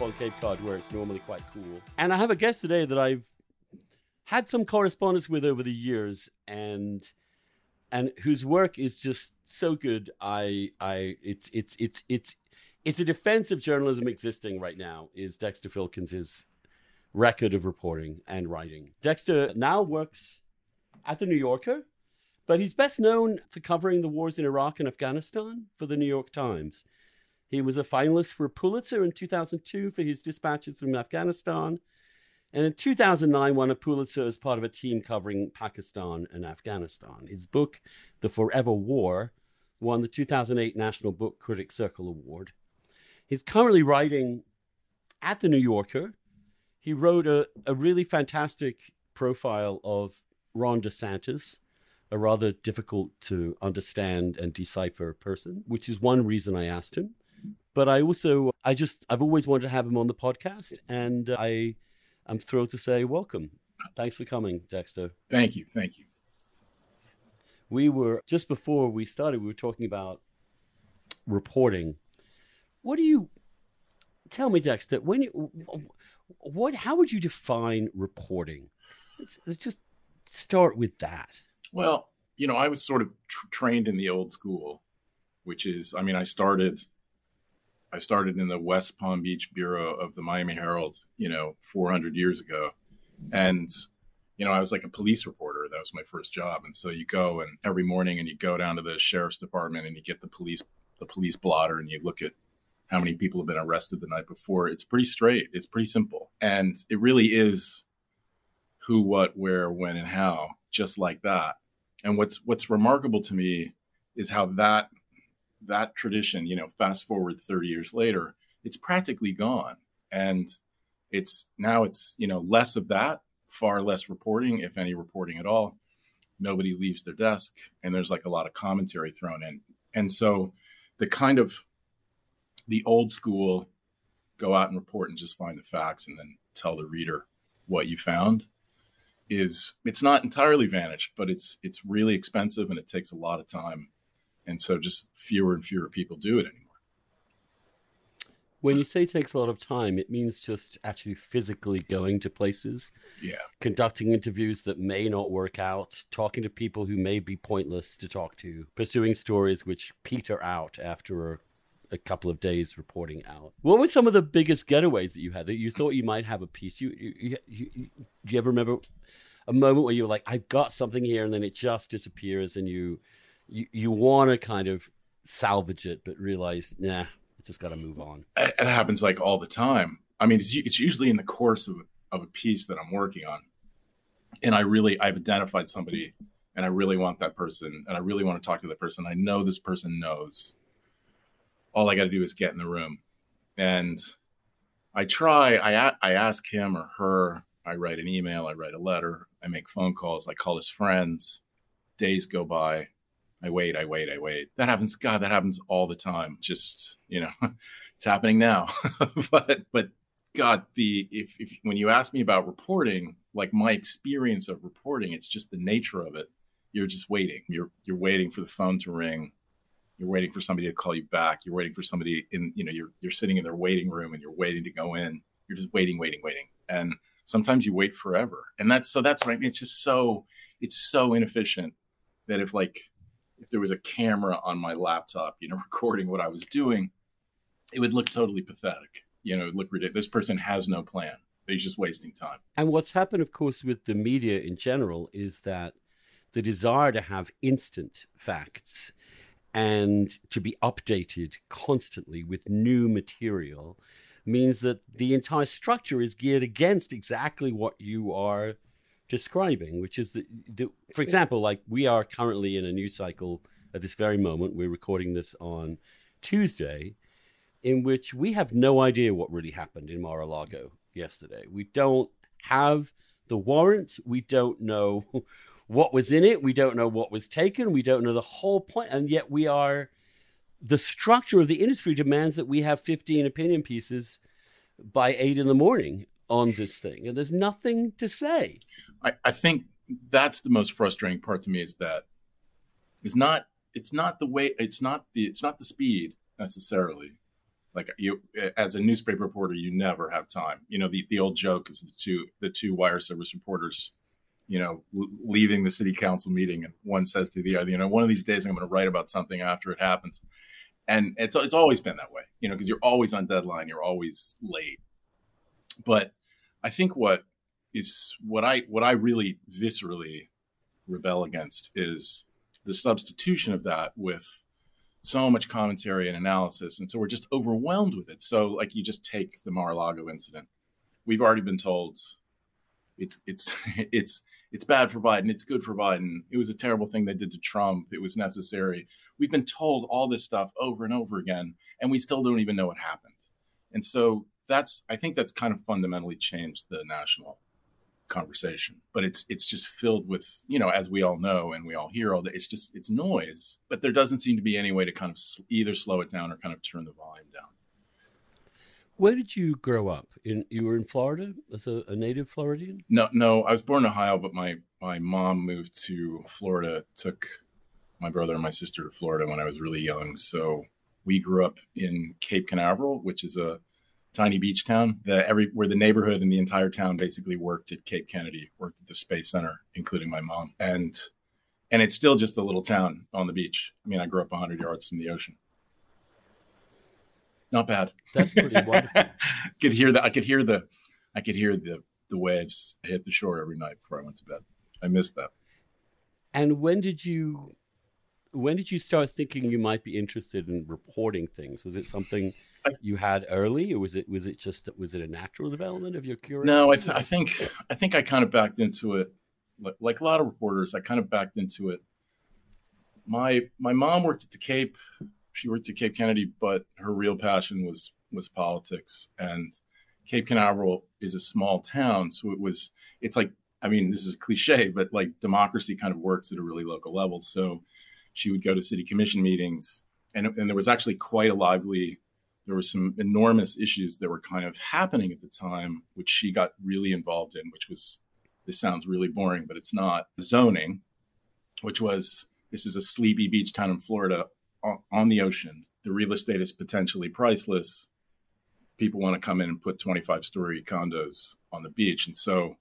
on Cape Cod where it's normally quite cool. And I have a guest today that I've had some correspondence with over the years and and whose work is just so good. I I it's it's it's it's it's a defense of journalism existing right now is Dexter Filkins' record of reporting and writing. Dexter now works at the New Yorker, but he's best known for covering the wars in Iraq and Afghanistan for the New York Times. He was a finalist for a Pulitzer in 2002 for his dispatches from Afghanistan, and in 2009 won a Pulitzer as part of a team covering Pakistan and Afghanistan. His book, The Forever War, won the 2008 National Book Critics Circle Award. He's currently writing at the New Yorker. He wrote a, a really fantastic profile of Ron DeSantis, a rather difficult to understand and decipher person, which is one reason I asked him. But I also, I just, I've always wanted to have him on the podcast, and I am thrilled to say welcome. Thanks for coming, Dexter. Thank you. Thank you. We were, just before we started, we were talking about reporting. What do you, tell me, Dexter, when you, what, how would you define reporting? Let's, let's just start with that. Well, you know, I was sort of tr- trained in the old school, which is, I mean, I started I started in the West Palm Beach bureau of the Miami Herald, you know, 400 years ago. And, you know, I was like a police reporter. That was my first job. And so you go and every morning and you go down to the sheriff's department and you get the police, the police blotter and you look at how many people have been arrested the night before. It's pretty straight. It's pretty simple. And it really is who, what, where, when, and how, just like that. And what's, what's remarkable to me is how that that tradition, you know, fast forward 30 years later, it's practically gone. And it's now it's, you know, less of that, far less reporting, if any reporting at all. Nobody leaves their desk and there's like a lot of commentary thrown in. And so the kind of the old school go out and report and just find the facts and then tell the reader what you found is it's not entirely vanished, but it's it's really expensive and it takes a lot of time and so just fewer and fewer people do it anymore. When you say it takes a lot of time it means just actually physically going to places yeah. conducting interviews that may not work out talking to people who may be pointless to talk to pursuing stories which peter out after a, a couple of days reporting out. What were some of the biggest getaways that you had that you thought you might have a piece? You, you, you, you do you ever remember a moment where you were like i've got something here and then it just disappears and you you, you want to kind of salvage it, but realize, nah, I just got to move on. It, happens like all the time. I mean, it's, it's usually in the course of, of a piece that I'm working on. And I really, I've identified somebody and I really want that person and I really want to talk to that person. I know this person knows. All I got to do is get in the room. And I try, I, I ask him or her, I write an email, I write a letter, I make phone calls, I call his friends. Days go by I wait, I wait, I wait. That happens. God, that happens all the time. Just you know, it's happening now. but but God, the if, if when you ask me about reporting, like my experience of reporting, it's just the nature of it. You're just waiting. You're you're waiting for the phone to ring. You're waiting for somebody to call you back. You're waiting for somebody in you know you're you're sitting in their waiting room and you're waiting to go in. You're just waiting, waiting, waiting, and sometimes you wait forever. And that's so that's right. It's just so it's so inefficient that if like if there was a camera on my laptop, you know, recording what I was doing, it would look totally pathetic. You know, look ridiculous. This person has no plan. They're just wasting time. And what's happened, of course, with the media in general is that the desire to have instant facts and to be updated constantly with new material means that the entire structure is geared against exactly what you are describing, which is that, the, for example, like we are currently in a news cycle at this very moment. We're recording this on Tuesday, in which we have no idea what really happened in Mar a Lago yesterday. We don't have the warrant. We don't know what was in it. We don't know what was taken. We don't know the whole point. And yet we are, the structure of the industry demands that we have 15 opinion pieces by eight in the morning on this thing. And there's nothing to say. I, I think that's the most frustrating part to me is that is not it's not the way it's not the it's not the speed necessarily. Like you as a newspaper reporter you never have time. You know the, the old joke is the two the two wire service reporters you know leaving the city council meeting and one says to the other you know one of these days i'm going to write about something after it happens. And it's it's always been that way you know because you're always on deadline you're always late. But i think what is what i what i really viscerally rebel against is the substitution of that with so much commentary and analysis. And so we're just overwhelmed with it. So, like, you just take the Mar-a-Lago incident. We've already been told it's it's it's it's bad for Biden. It's good for Biden. It was a terrible thing they did to Trump. It was necessary. We've been told all this stuff over and over again, and we still don't even know what happened. And so that's I think that's kind of fundamentally changed the national conversation but it's it's just filled with you know as we all know and we all hear all that it's just it's noise but there doesn't seem to be any way to kind of either slow it down or kind of turn the volume down. Where did you grow up? In you were in florida as a, a native floridian? No no i was born in ohio but my my mom moved to florida took my brother and my sister to florida when i was really young. So we grew up in cape canaveral which is a tiny beach town. The every where the neighborhood and the entire town basically worked at Cape Kennedy, worked at the Space Center, including my mom. And and it's still just a little town on the beach. I mean, I grew up 100 yards from the ocean. Not bad. That's pretty wonderful. could hear that. I could hear the, I could hear the the waves hit the shore every night before I went to bed. I missed that. And when did you when did you start thinking you might be interested in reporting things? Was it something you had early, or was it was it just was it a natural development of your curiosity? No, I, th- I think I think I kind of backed into it, like, like a lot of reporters. I kind of backed into it. My my mom worked at the Cape. She worked at Cape Kennedy, but her real passion was was politics. And Cape Canaveral is a small town, so it was. It's like I mean, this is a cliche, but like democracy kind of works at a really local level. So she would go to city commission meetings, and, and there was actually quite a lively. There were some enormous issues that were kind of happening at the time, which she got really involved in, which was this sounds really boring, but it's not zoning, which was this is a sleepy beach town in Florida on the ocean. The real estate is potentially priceless. People want to come in and put 25 story condos on the beach. And so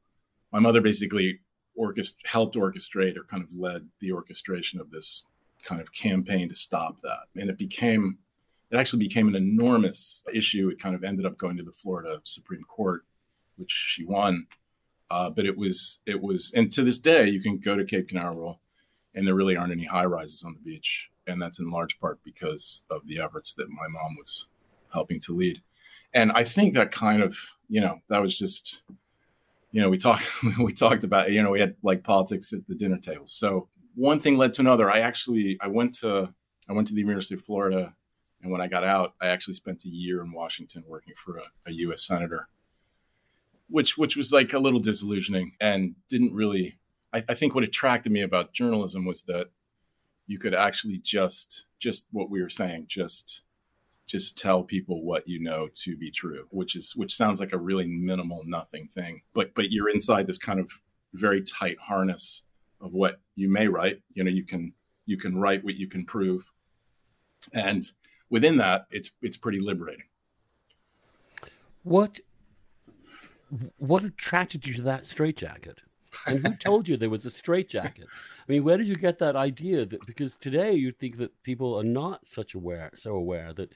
my mother basically orchest- helped orchestrate or kind of led the orchestration of this kind of campaign to stop that. And it became, it actually became an enormous issue. It kind of ended up going to the Florida Supreme Court, which she won. Uh, but it was, it was, and to this day, you can go to Cape Canaveral and there really aren't any high rises on the beach. And that's in large part because of the efforts that my mom was helping to lead. And I think that kind of, you know, that was just, you know, we talked we talked about, you know, we had like politics at the dinner table. So one thing led to another. I actually I went to I went to the University of Florida, and when I got out, I actually spent a year in Washington working for a, a U.S. senator, which which was like a little disillusioning and didn't really. I, I think what attracted me about journalism was that you could actually just just what we were saying just just tell people what you know to be true which is which sounds like a really minimal nothing thing but but you're inside this kind of very tight harness of what you may write. You know, you can you can write what you can prove, and within that, it's it's pretty liberating. What what attracted you to that straitjacket? And who told you there was a straitjacket? I mean, where did you get that idea? That because today you think that people are not such aware, so aware that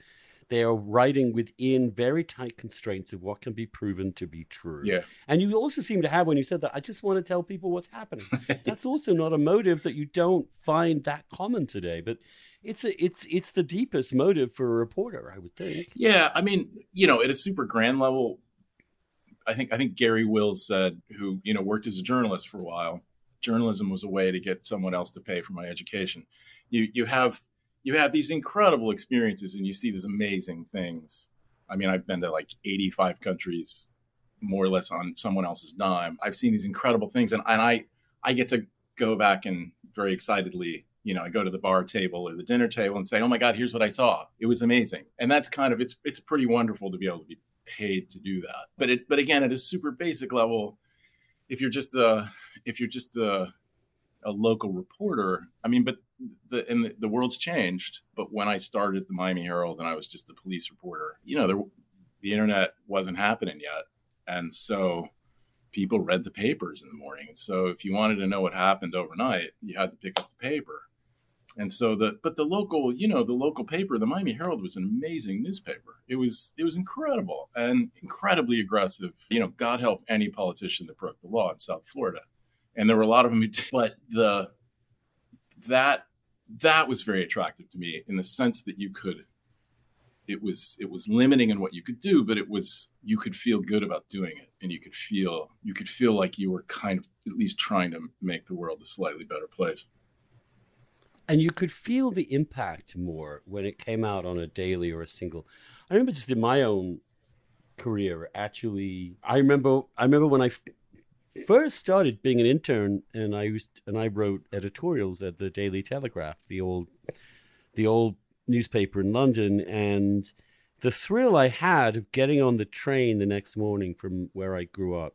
they are writing within very tight constraints of what can be proven to be true. Yeah. And you also seem to have, when you said that, I just want to tell people what's happening. That's also not a motive that you don't find that common today, but it's a, it's it's the deepest motive for a reporter, I would think. Yeah, I mean, you know, at a super grand level, I think I think Garry Wills said, who you know worked as a journalist for a while, journalism was a way to get someone else to pay for my education. You you have you have these incredible experiences and you see these amazing things. I mean, I've been to like 85 countries, more or less on someone else's dime. I've seen these incredible things, and, and I I get to go back and very excitedly, you know, I go to the bar table or the dinner table and say, "Oh my God, here's what I saw. It was amazing." And that's kind of it's it's pretty wonderful to be able to be paid to do that. But it but again, at a super basic level, if you're just uh if you're just uh a local reporter. I mean, but the and the, the, world's changed. But when I started the Miami Herald and I was just a police reporter, you know, there, the internet wasn't happening yet, and so people read the papers in the morning. And so if you wanted to know what happened overnight, you had to pick up the paper. And so the but the local, you know, the local paper, the Miami Herald was an amazing newspaper. It was it was incredible and incredibly aggressive. You know, God help any politician that broke the law in South Florida. And there were a lot of them who did, but the that that was very attractive to me in the sense that you could it was it was limiting in what you could do but it was you could feel good about doing it and you could feel you could feel like you were kind of at least trying to make the world a slightly better place. And you could feel the impact more when it came out on a daily or a single. I remember just in my own career actually i remember i remember when i first started being an intern and i used and i wrote editorials at the daily telegraph the old the old newspaper in london and the thrill i had of getting on the train the next morning from where i grew up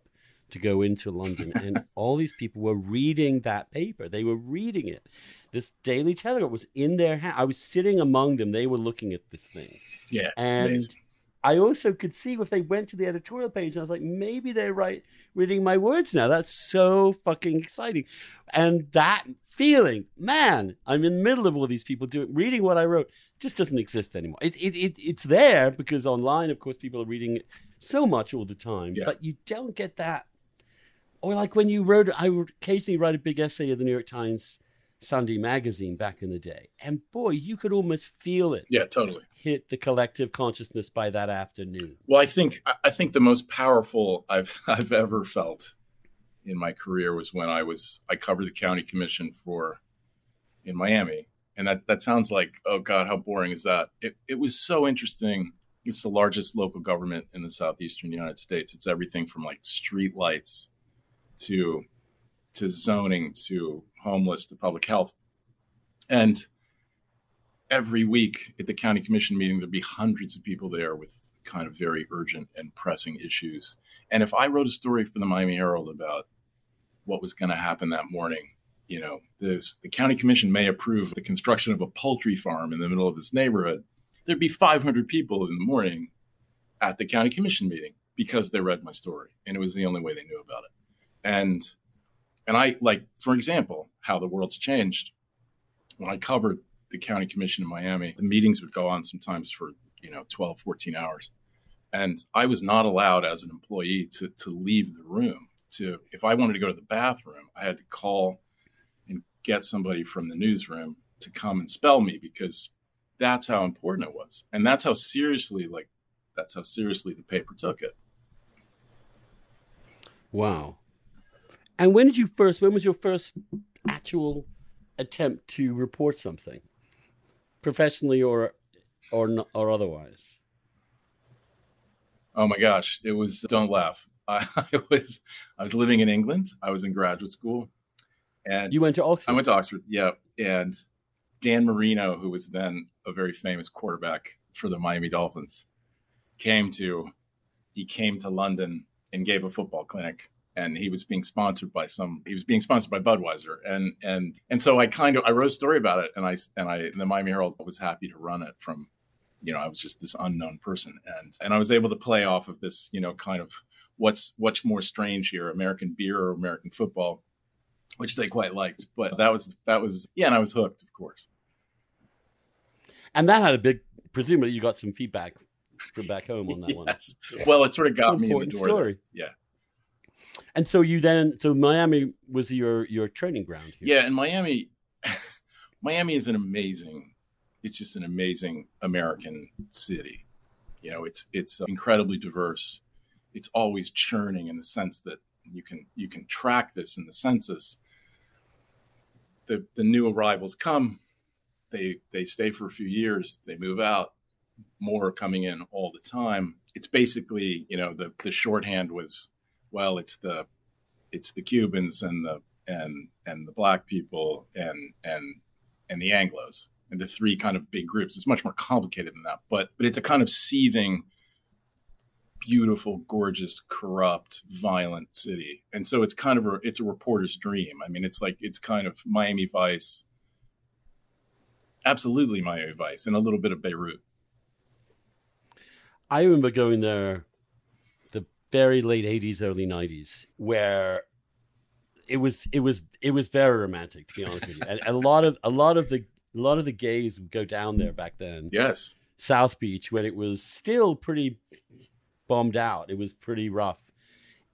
to go into London, and all these people were reading that paper. They were reading it. This Daily Telegraph was in their hand. I was sitting among them. They were looking at this thing. Yeah, and amazing. I also could see if they went to the editorial page, and I was like, maybe they're right reading my words now. That's so fucking exciting. And that feeling, man, I'm in the middle of all these people doing reading what I wrote, just doesn't exist anymore. It, it, it it's there because online, of course, people are reading it so much all the time, Yeah. but you don't get that or like when you wrote, I would occasionally write a big essay in the New York Times Sunday magazine back in the day, and boy, you could almost feel it yeah totally hit the collective consciousness by that afternoon. Well, I think I- think the most powerful I've I've ever felt in my career was when I was I covered the county commission for in Miami, and that that sounds like oh god how boring is that? It it was so interesting. It's the largest local government in the southeastern United States. It's everything from like street lights to to zoning to homeless to public health, and every week at the county commission meeting, there'd be hundreds of people there with kind of very urgent and pressing issues. And if I wrote a story for the Miami Herald about what was going to happen that morning, you know, this, the county commission may approve the construction of a poultry farm in the middle of this neighborhood. There'd be 500 people in the morning at the county commission meeting because they read my story, and it was the only way they knew about it. And and I like, for example, how the world's changed. When I covered the county commission in Miami, the meetings would go on sometimes for, you know, 12, 14 hours. And I was not allowed as an employee to, to leave the room. To if I wanted to go to the bathroom, I had to call and get somebody from the newsroom to come and spell me because that's how important it was. And that's how seriously, like, that's how seriously the paper took it. Wow. And when did you first? When was your first actual attempt to report something, professionally or or or otherwise? Oh my gosh, it was don't laugh. I, I was I was living in England. I was in graduate school, and You went to Oxford. I went to Oxford. Yeah, and Dan Marino, who was then a very famous quarterback for the Miami Dolphins, came to he came to London and gave a football clinic. And he was being sponsored by some. He was being sponsored by Budweiser, and and and so I kind of I wrote a story about it, and I and I and the Miami Herald was happy to run it from, you know, I was just this unknown person, and and I was able to play off of this, you know, kind of what's what's more strange here, American beer or American football, which they quite liked. But that was that was yeah, and I was hooked, of course. and that had a big. Presumably, you got some feedback from back home on that one. yes. Well, it sort of got me in the door. story. Yeah. And so you then, so Miami was your your training ground here. Yeah, and Miami, Miami is an amazing. It's just an amazing American city. You know, it's it's incredibly diverse. It's always churning in the sense that you can you can track this in the census. The the new arrivals come, they they stay for a few years, they move out. More coming in all the time. It's basically you know the the shorthand was well it's the it's the Cubans and the and and the black people and and and the Anglo's and the three kind of big groups. It's much more complicated than that, but but it's a kind of seething, beautiful, gorgeous, corrupt, violent city. And so it's kind of a it's a reporter's dream. I mean, it's like it's kind of Miami Vice, absolutely Miami Vice, and a little bit of Beirut. I remember going there the very late 80s, early 90s, where it was it was it was very romantic to be honest with you. And a lot of a lot of the a lot of the gays would go down there back then. Yes. South Beach when it was still pretty bombed out. It was pretty rough.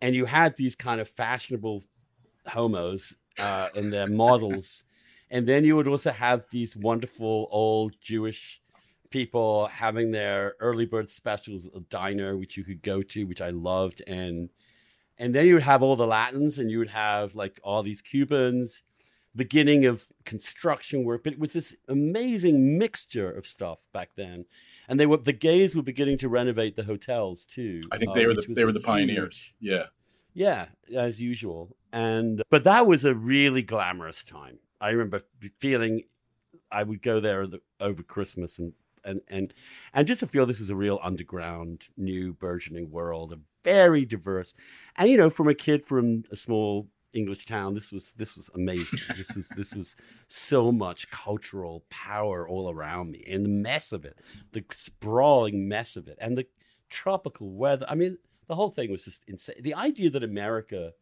And you had these kind of fashionable homos uh, and their models. and then you would also have these wonderful old Jewish people having their early bird specials at the diner, which you could go to, which I loved. And and then you would have all the Latins and you would have like all these Cubans beginning of construction work, but it was this amazing mixture of stuff back then. And they were the gays were beginning to renovate the hotels too. I think uh, they were the they were the pioneers. Yeah. Yeah, as usual. And but that was a really glamorous time. I remember feeling I would go there over Christmas and and and and just to feel this was a real underground, new burgeoning world, a very diverse, and you know, from a kid from a small English town. This was this was amazing. this was this was so much cultural power all around me, and the mess of it, the sprawling mess of it, and the tropical weather. I mean, the whole thing was just insane. The idea that America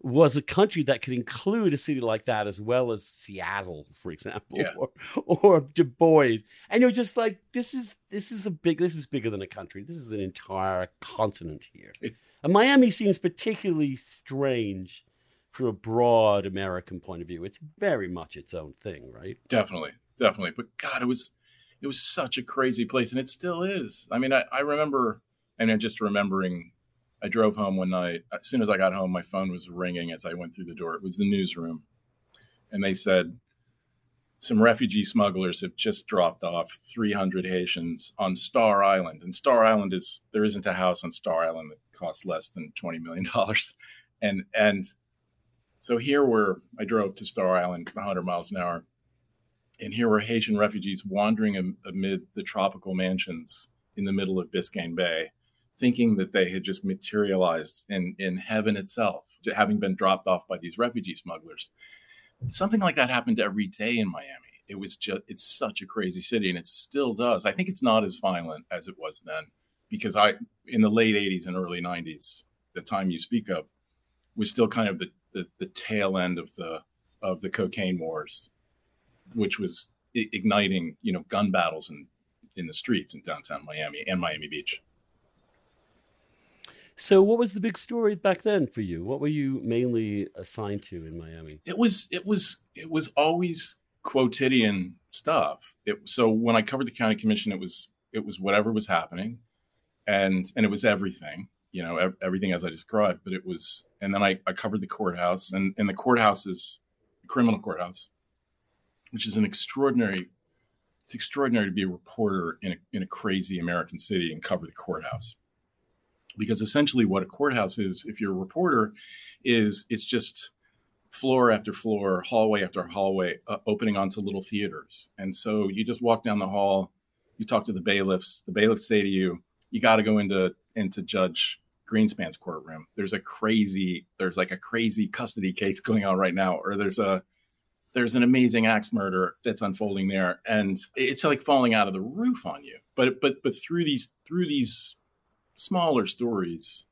was a country that could include a city like that as well as Seattle, for example, yeah. or, or Du Bois. And you're just like, this is this is a big this is bigger than a country. This is an entire continent here. It's, and Miami seems particularly strange from a broad American point of view. It's very much its own thing, right? Definitely, definitely. But God, it was it was such a crazy place, and it still is. I mean, I, I remember, and I'm just remembering I drove home one night. As soon as I got home, my phone was ringing as I went through the door. It was the newsroom. And they said, some refugee smugglers have just dropped off 300 Haitians on Star Island. And Star Island is, there isn't a house on Star Island that costs less than $20 million. And, and so here were, I drove to Star Island 100 miles an hour. And here were Haitian refugees wandering amid the tropical mansions in the middle of Biscayne Bay thinking that they had just materialized in, in heaven itself, having been dropped off by these refugee smugglers. Something like that happened every day in Miami. It was just, it's such a crazy city and it still does. I think it's not as violent as it was then because I, in the late 80s and early 90s, the time you speak of was still kind of the, the, the tail end of the, of the cocaine wars, which was igniting, you know, gun battles in, in the streets in downtown Miami and Miami Beach. So, what was the big story back then for you? What were you mainly assigned to in Miami? It was it was it was always quotidian stuff. It, so when I covered the county commission, it was it was whatever was happening, and and it was everything, you know, everything as I described. But it was, and then I, I covered the courthouse, and and the courthouse is criminal courthouse, which is an extraordinary. It's extraordinary to be a reporter in a in a crazy American city and cover the courthouse because essentially what a courthouse is if you're a reporter is it's just floor after floor hallway after hallway uh, opening onto little theaters. And so you just walk down the hall you talk to the bailiffs the bailiffs say to you you got to go into into judge greenspan's courtroom. There's a crazy there's like a crazy custody case going on right now or there's a there's an amazing axe murder that's unfolding there and it's like falling out of the roof on you. But but but through these through these smaller stories,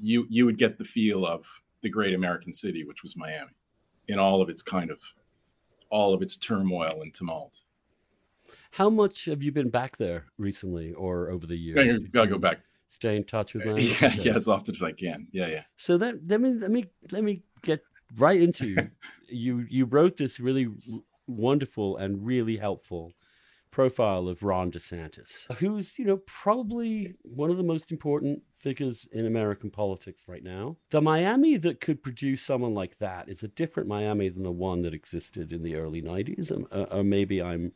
you you would get the feel of the great American city, which was Miami, in all of its kind of all of its turmoil and tumult. How much have you been back there recently or over the years? I gotta go back. Stay in touch with them. Yeah, yeah, as often as I can. Yeah, yeah. So then let me let me let me get right into you. You wrote this really wonderful and really helpful profile of Ron DeSantis, who's, you know, probably one of the most important figures in American politics right now. The Miami that could produce someone like that is a different Miami than the one that existed in the early 90s. Or, or maybe I'm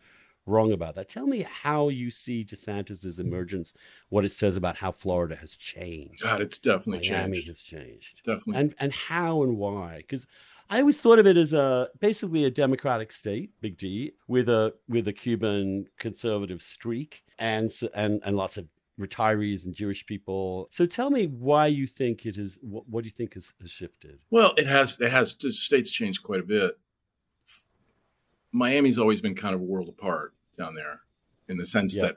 wrong about that. Tell me how you see DeSantis's emergence, what it says about how Florida has changed. God, it's definitely changed. Miami changed. has changed. Definitely. And and how and why? Because I always thought of it as a basically a democratic state, big D, with a with a Cuban conservative streak and and and lots of retirees and Jewish people. So tell me why you think it is. What, what do you think has, has shifted? Well, it has. It has. The states changed quite a bit. Miami's always been kind of a world apart down there, in the sense yep. that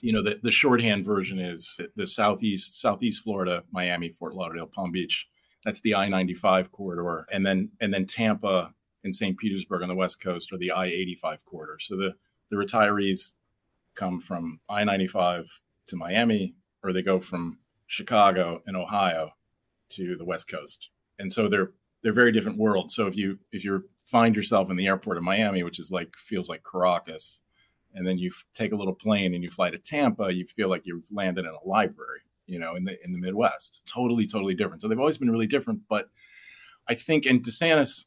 you know the, the shorthand version is the southeast southeast Florida, Miami, Fort Lauderdale, Palm Beach. That's the I ninety five corridor, and then and then Tampa and St. Petersburg on the west coast are the I eighty five corridor. So the the retirees come from I ninety five to Miami, or they go from Chicago and Ohio to the West Coast. And so they're they're very different worlds. So if you if you find yourself in the airport of Miami, which is like feels like Caracas, and then you take a little plane and you fly to Tampa, you feel like you've landed in a library, you know, in the in the Midwest. Totally, totally different. So they've always been really different. But I think, and DeSantis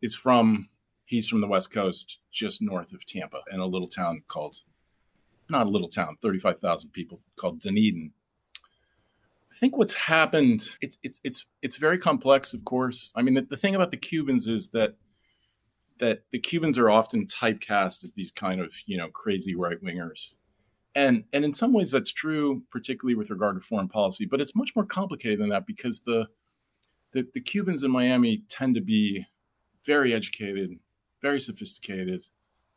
is from he's from the West Coast, just north of Tampa, in a little town called not a little town, 35,000 people called Dunedin. I think what's happened, it's, it's, it's, it's very complex, of course. I mean, the, the thing about the Cubans is that that the Cubans are often typecast as these kind of, you know, crazy right wingers. And, and in some ways that's true, particularly with regard to foreign policy, but it's much more complicated than that because the, the, the Cubans in Miami tend to be very educated, very sophisticated,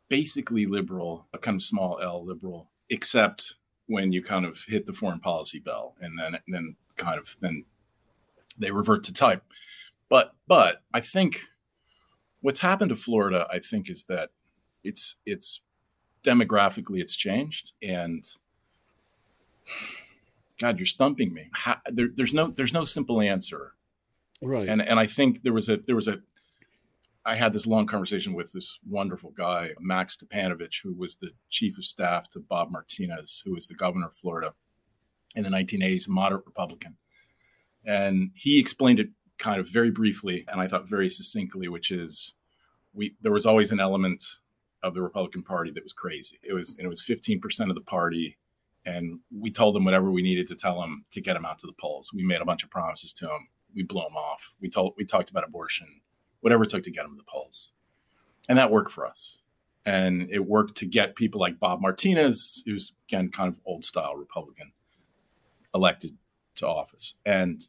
basically liberal, a kind of small L liberal, except when you kind of hit the foreign policy bell, and then then kind of then they revert to type. But but I think what's happened to Florida, I think, is that it's it's demographically it's changed, and God, you're stumping me. How, there, there's no there's no simple answer, right? And and I think there was a there was a I had this long conversation with this wonderful guy, Max Stipanovic, who was the chief of staff to Bob Martinez, who was the governor of Florida in the 1980s, moderate Republican. And he explained it kind of very briefly, and I thought very succinctly, which is we there was always an element of the Republican Party that was crazy. It was and it was 15% of the party, and we told them whatever we needed to tell them to get them out to the polls. We made a bunch of promises to them. We blew them off. We told we talked about abortion whatever it took to get them to the polls. And that worked for us. And it worked to get people like Bob Martinez, who's again kind of old style Republican, elected to office. And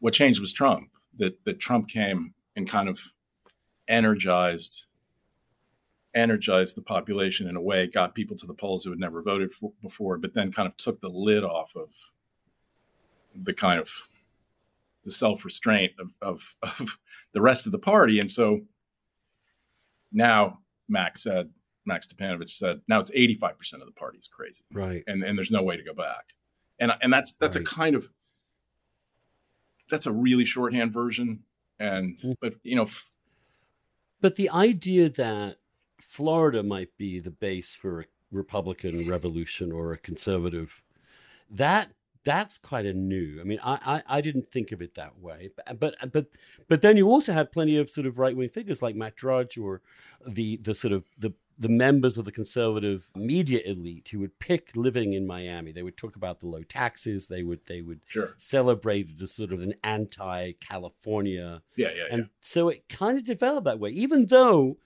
what changed was Trump. That that Trump came and kind of energized energized the population in a way, got people to the polls who had never voted for, before, but then kind of took the lid off of the kind of the self restraint of, of, of the rest of the party. And so now Max said, Max Stipanovic said, now it's 85% of the party is crazy. Right. And, and there's no way to go back. And, and that's, that's right. a kind of, that's a really shorthand version. And, mm. but you know, f- but the idea that Florida might be the base for a Republican revolution or a conservative, that that's kind of new. I mean, I, I, I didn't think of it that way, uh, but but but but then you also had plenty of sort of right wing figures like Matt Drudge or the the sort of the the members of the conservative media elite who would pick living in Miami. They would talk about the low taxes. They would they would sure. celebrate as sort of an anti California. Yeah, yeah, and yeah. so it kind of developed that way, even though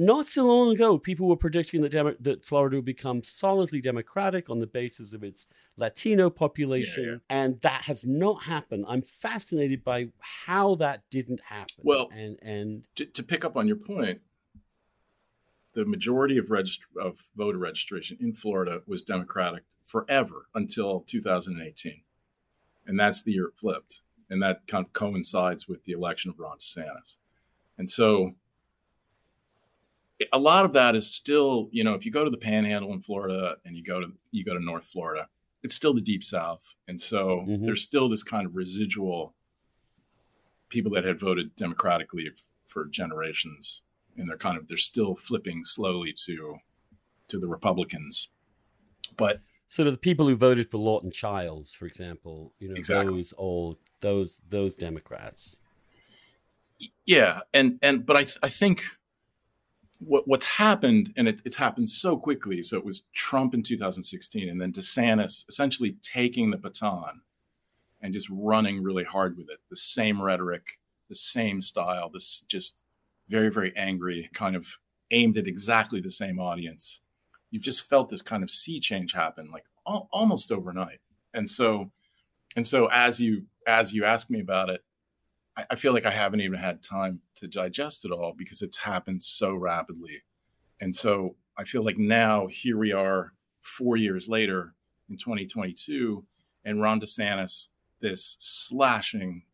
not so long ago, people were predicting that, Demo- that Florida would become solidly Democratic on the basis of its Latino population, yeah, yeah. and that has not happened. I'm fascinated by how that didn't happen. Well, and and to, to pick up on your point, the majority of regist- of voter registration in Florida was Democratic forever until 2018, and that's the year it flipped, and that kind of coincides with the election of Ron DeSantis, and so a lot of that is still, you know, if you go to the Panhandle in Florida and you go to you go to North Florida, it's still the Deep South, and so mm-hmm. there's still this kind of residual people that had voted democratically f- for generations, and they're kind of they're still flipping slowly to to the Republicans, but sort of the people who voted for Lawton Chiles, for example, you know, exactly. those old those those Democrats. Yeah, and and but I th- I think what, what's happened, and it, it's happened so quickly. So it was Trump in 2016, and then DeSantis essentially taking the baton and just running really hard with it. The same rhetoric, the same style, this just very, very angry, kind of aimed at exactly the same audience. You've just felt this kind of sea change happen. Like, al- almost overnight. And so, and so as you as you ask me about it, I, feel like I haven't even had time to digest it all because it's happened so rapidly. And so I feel like now here we are four years later in 2022, and Ron DeSantis, this slashing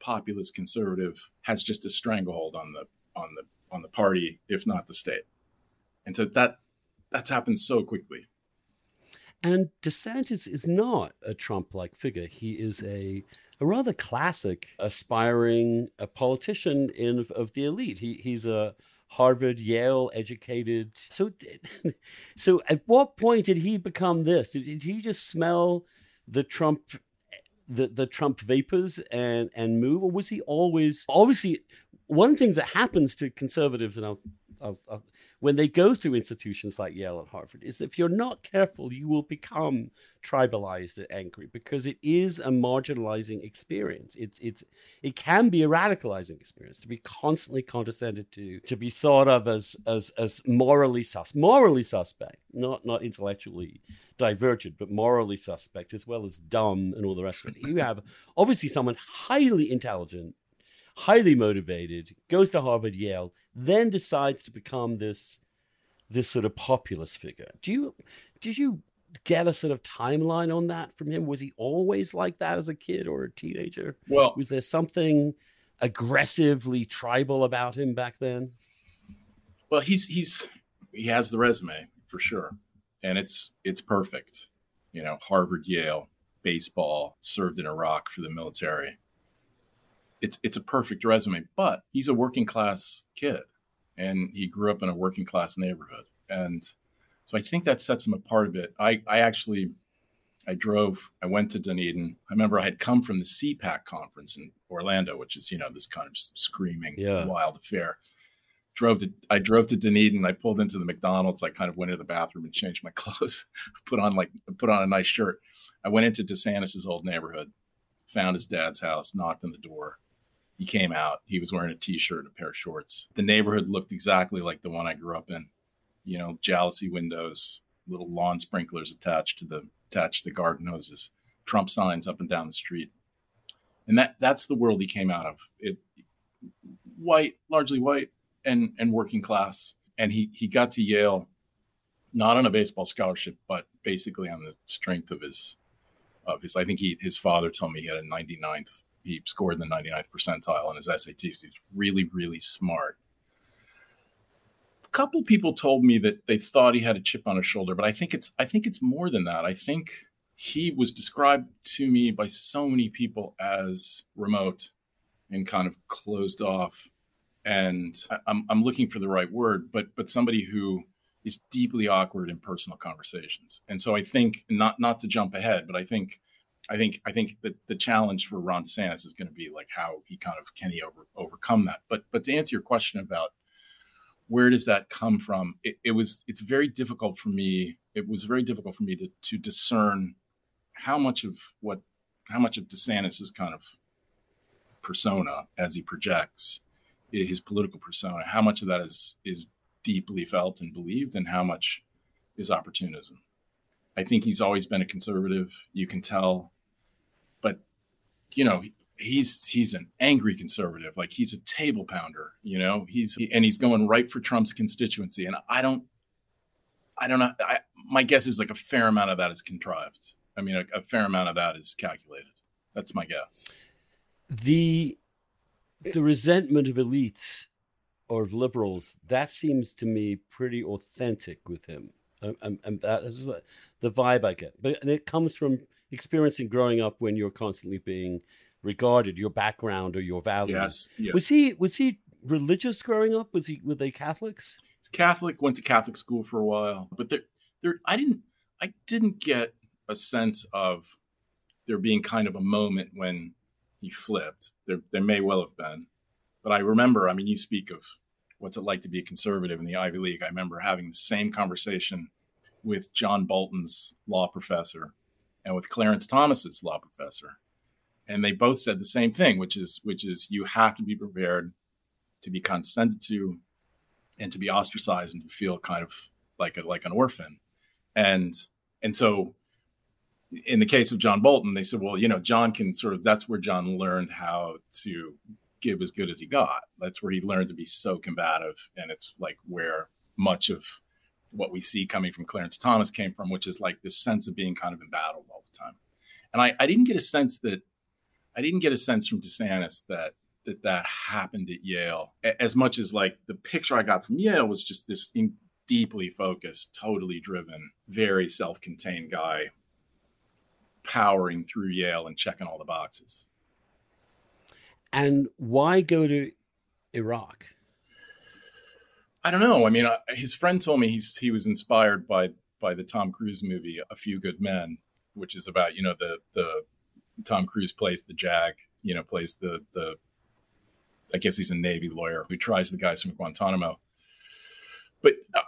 populist conservative, has just a stranglehold on the on the on the party, if not the state. And so that that's happened so quickly. And DeSantis is not a Trump-like figure. He is a a rather classic aspiring a politician in of the elite. He he's a Harvard, Yale educated. So, so at what point did he become this? Did, did he just smell the Trump, the the Trump vapors and and move, or was he always obviously? One thing that happens to conservatives, and I'll of, of, when they go through institutions like Yale and Harvard is that if you're not careful, you will become tribalized and angry because it is a marginalizing experience. It's it's it can be a radicalizing experience to be constantly condescended to, to be thought of as as as morally sus, morally suspect, not not intellectually divergent, but morally suspect as well as dumb and all the rest of it. You have obviously someone highly intelligent highly motivated, goes to Harvard, Yale, then decides to become this this sort of populist figure. Do you did you get a sort of timeline on that from him? Was he always like that as a kid or a teenager? Well, was there something aggressively tribal about him back then? Well, he's he's he has the resume for sure, and it's it's perfect. You know, Harvard, Yale, baseball, served in Iraq for the military it's it's a perfect resume. But he's a working class kid, and he grew up in a working class neighborhood, and so I think that sets him apart a bit. I I actually I drove. I went to Dunedin. I remember I had come from the CPAC conference in Orlando, which is you know this kind of screaming yeah. wild affair. Drove to I drove to Dunedin. I pulled into the McDonald's. I kind of went into the bathroom and changed my clothes, put on like put on a nice shirt. I went into DeSantis's old neighborhood, found his dad's house, knocked on the door, he came out. He was wearing a t-shirt and a pair of shorts. The neighborhood looked exactly like the one I grew up in. You know, jalousie windows, little lawn sprinklers attached to the attached to the garden hoses, Trump signs up and down the street. And that that's the world he came out of. It white, largely white and and working class. And he he got to Yale not on a baseball scholarship, but basically on the strength of his of his I think he his father told me he had a 99th he scored in the 99th percentile on his SATs. He's really, really smart. A couple people told me that they thought he had a chip on his shoulder, but I think it's I think it's more than that. I think he was described to me by so many people as remote and kind of closed off. And I'm I'm looking for the right word, but but somebody who is deeply awkward in personal conversations. And so I think not not to jump ahead, but I think I think I think that the challenge for Ron DeSantis is going to be like how he kind of can he over, overcome that. But but to answer your question about where does that come from, it, it, was it's very difficult for me. It was very difficult for me to to discern how much of what how much of DeSantis's kind of persona as he projects his political persona, how much of that is is deeply felt and believed, and how much is opportunism. I think he's always been a conservative. You can tell but you know he's he's an angry conservative. Like he's a table pounder you know? He's and he's going right for trump's constituency. And i don't i don't know I, my guess is like a fair amount of that is contrived. I mean a, a fair amount of that is calculated. That's my guess. The the resentment of elites or of liberals that seems to me pretty authentic with him. And that is the vibe i get. But and it comes from experiencing growing up when you're constantly being regarded, your background or your values. Yes, yes. Was he was he religious growing up? Was he were they Catholics? He's Catholic. Went to Catholic school for a while, but there, there. I didn't. I didn't get a sense of there being kind of a moment when he flipped. There, there may well have been, but I remember. I mean, you speak of what's it like to be a conservative in the Ivy League. I remember having the same conversation with John Bolton's law professor and with Clarence Thomas's law professor. And they both said the same thing, which is which is you have to be prepared to be condescended to and to be ostracized and to feel kind of like a, like an orphan. And and so in the case of John Bolton, they said, well, you know, John can sort of that's where John learned how to give as good as he got. That's where he learned to be so combative, and it's like where much of what we see coming from Clarence Thomas came from, which is like this sense of being kind of embattled all the time. And I, I didn't get a sense that I didn't get a sense from DeSantis that that that happened at Yale as much as like the picture I got from Yale was just this in, deeply focused, totally driven, very self-contained guy powering through Yale and checking all the boxes. And why go to Iraq? I don't know. I mean, uh, his friend told me he's he was inspired by by the Tom Cruise movie A Few Good Men, which is about you know the the Tom Cruise plays the Jag, you know, plays the the I guess he's a Navy lawyer who tries the guys from Guantanamo. But uh,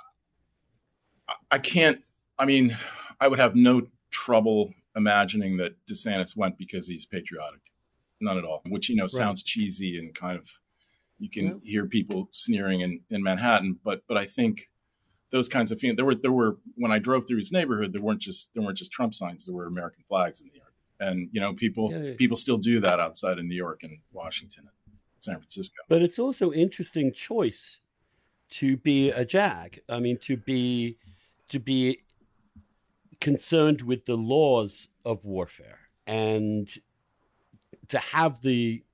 I can't. I mean, I would have no trouble imagining that DeSantis went because he's patriotic. None at all. Which you know right. sounds cheesy and kind of you can yeah. hear people sneering in, in Manhattan, but but I think those kinds of feelings. There were there were when I drove through his neighborhood, there weren't just there weren't just Trump signs. There were American flags in the yard, and you know people yeah, yeah. people still do that outside of New York and Washington and San Francisco. But it's also interesting choice to be a jag. I mean, to be to be concerned with the laws of warfare and to have the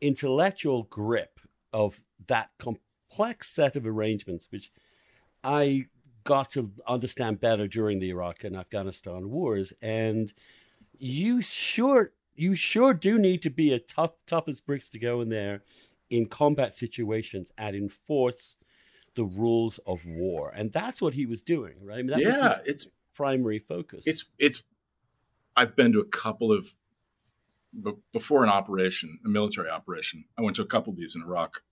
intellectual grip of that complex set of arrangements, which I got to understand better during the Iraq and Afghanistan wars. And you sure you sure do need to be a tough, tough as bricks to go in there in combat situations and enforce the rules of war. And that's what he was doing, right? I mean, that yeah, it's primary focus. It's it's. I've been to a couple of before an operation, a military operation. I went to a couple of these in Iraq.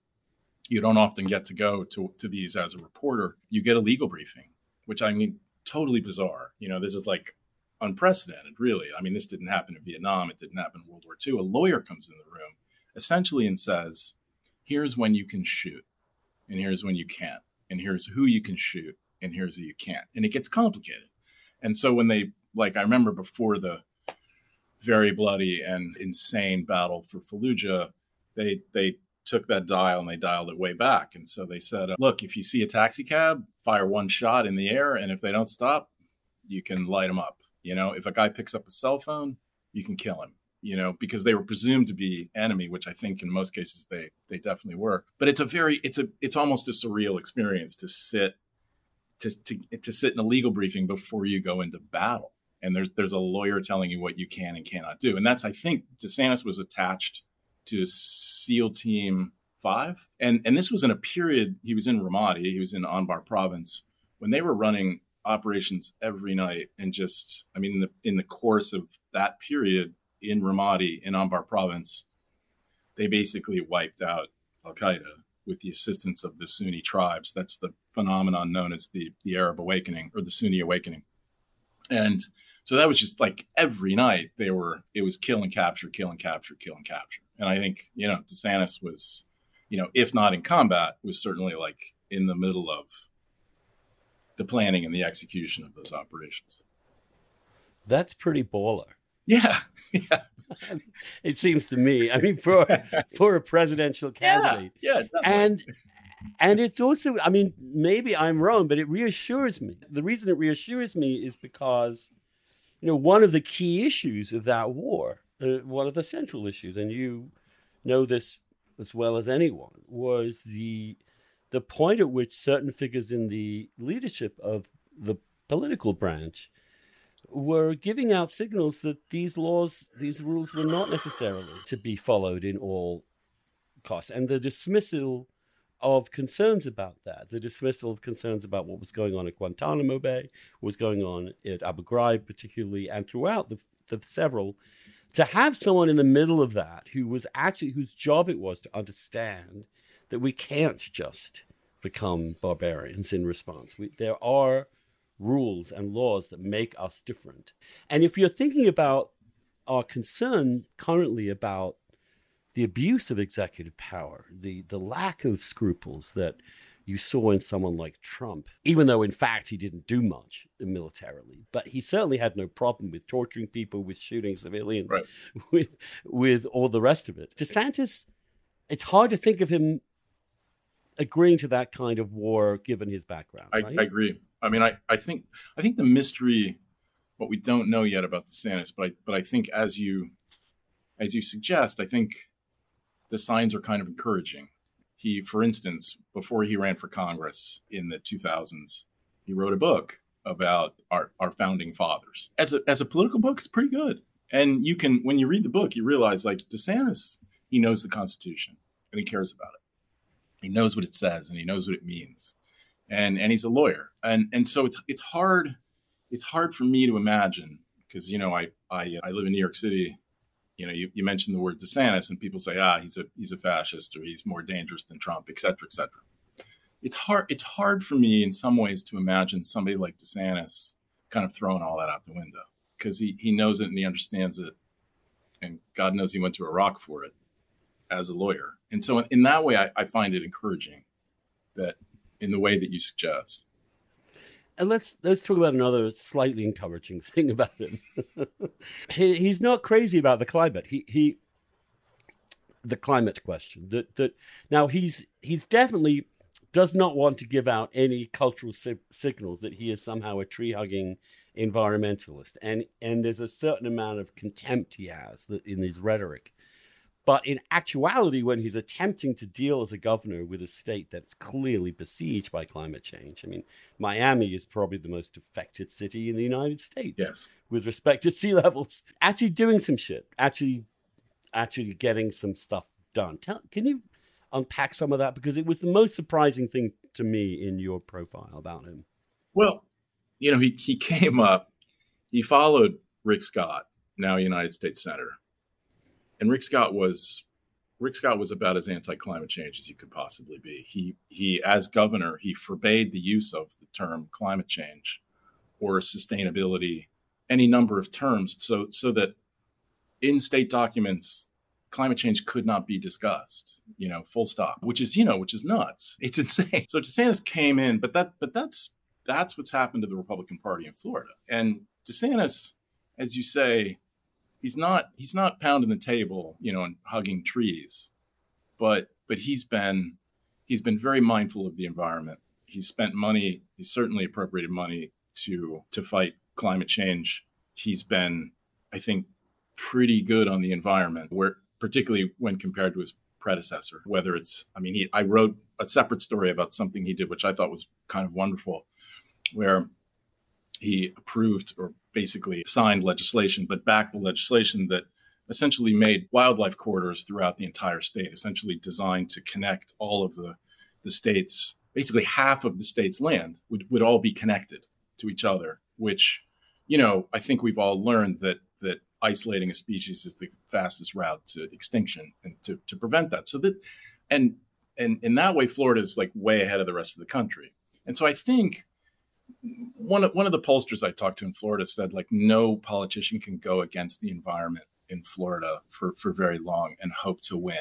You don't often get to go to, to these as a reporter. You get a legal briefing, which I mean, totally bizarre. You know, this is like unprecedented, really. I mean, this didn't happen in Vietnam. It didn't happen in World War II. A lawyer comes in the room essentially and says, here's when you can shoot, and here's when you can't, and here's who you can shoot, and here's who you can't. And it gets complicated. And so when they, like, I remember before the very bloody and insane battle for Fallujah, they they took that dial and they dialed it way back. And so they said, look, if you see a taxi cab, fire one shot in the air, and if they don't stop, you can light them up. You know, if a guy picks up a cell phone, you can kill him. You know, because they were presumed to be enemy, which I think in most cases they they definitely were. But it's a very it's a it's almost a surreal experience to sit to to to sit in a legal briefing before you go into battle and there's there's a lawyer telling you what you can and cannot do. And that's I think DeSantis was attached to SEAL Team Five, and and this was in a period he was in Ramadi, he was in Anbar Province when they were running operations every night, and just I mean in the in the course of that period in Ramadi in Anbar Province, they basically wiped out Al Qaeda with the assistance of the Sunni tribes. That's the phenomenon known as the the Anbar Awakening or the Sunni Awakening, and so that was just like every night they were, it was kill and capture, kill and capture, kill and capture. And I think, you know, DeSantis was, you know, if not in combat, was certainly like in the middle of the planning and the execution of those operations. That's pretty baller. Yeah. Yeah. it seems to me. I mean, for for a presidential candidate. Yeah, yeah and and it's also, I mean, maybe I'm wrong, but it reassures me. The reason it reassures me is because you know, one of the key issues of that war, uh, one of the central issues, and you know this as well as anyone, was the the point at which certain figures in the leadership of the political branch were giving out signals that these laws, these rules were not necessarily to be followed in all costs. And the dismissal of concerns about that, the dismissal of concerns about what was going on at Guantanamo Bay, what was going on at Abu Ghraib, particularly, and throughout the, the several, to have someone in the middle of that who was actually whose job it was to understand that we can't just become barbarians in response. We, there are rules and laws that make us different. And if you're thinking about our concern currently about the abuse of executive power, the, the lack of scruples that you saw in someone like Trump, even though in fact he didn't do much militarily, but he certainly had no problem with torturing people, with shooting civilians, Right. with with all the rest of it. DeSantis, it's hard to think of him agreeing to that kind of war given his background. I, right? I agree. I mean, I, I think I think the mystery, what we don't know yet about DeSantis, but I but I think as you as you suggest, I think the signs are kind of encouraging. He, for instance, before he ran for Congress in the 2000s, he wrote a book about our, our founding fathers. As a as a political book, it's pretty good. And you can when you read the book, you realize like DeSantis, he knows the Constitution and he cares about it. He knows what it says and he knows what it means and and he's a lawyer and and so it's it's hard it's hard for me to imagine because you know I, I uh, I live in New York City you know you, you mentioned the word DeSantis and people say ah he's a he's a fascist or he's more dangerous than Trump et cetera et cetera it's hard it's hard for me in some ways to imagine somebody like DeSantis kind of throwing all that out the window because he he knows it and he understands it and God knows he went to Iraq for it as a lawyer and so in, in that way I, I find it encouraging that in the way that you suggest. And let's let's talk about another slightly encouraging thing about him. he, he's not crazy about the climate. He he the climate question. That that now he's he's definitely does not want to give out any cultural si- signals that he is somehow a tree hugging environmentalist, and and there's a certain amount of contempt he has in his rhetoric. But in actuality, when he's attempting to deal as a governor with a state that's clearly besieged by climate change, I mean, Miami is probably the most affected city in the United States Yes. with respect to sea levels. Actually doing some shit, actually, actually getting some stuff done. Tell, can you unpack some of that because it was the most surprising thing to me in your profile about him. Well, you know, he he came up, he followed Rick Scott, now United States Senator. And Rick Scott was Rick Scott was about as anti-climate change as you could possibly be. He he as governor, he forbade the use of the term climate change or sustainability, any number of terms, so so that in state documents climate change could not be discussed, you know, full stop, which is, you know, which is nuts. It's insane. So DeSantis came in, but that but that's that's what's happened to the Republican Party in Florida. And DeSantis, as you say, he's not he's not pounding the table, you know, and hugging trees, but but he's been he's been very mindful of the environment. He's spent money. He's certainly appropriated money to to fight climate change. He's been, I think, pretty good on the environment, where particularly when compared to his predecessor. Whether it's, I mean, he, I wrote a separate story about something he did, which I thought was kind of wonderful, where he approved or basically signed legislation, but backed the legislation that essentially made wildlife corridors throughout the entire state, essentially designed to connect all of the, the states, basically half of the state's land would, would all be connected to each other, which, you know, I think we've all learned that that isolating a species is the fastest route to extinction and to, to prevent that. So that and and in that way, Florida is like way ahead of the rest of the country. And so I think one of one of the pollsters I talked to in Florida said like no politician can go against the environment in Florida for for very long and hope to win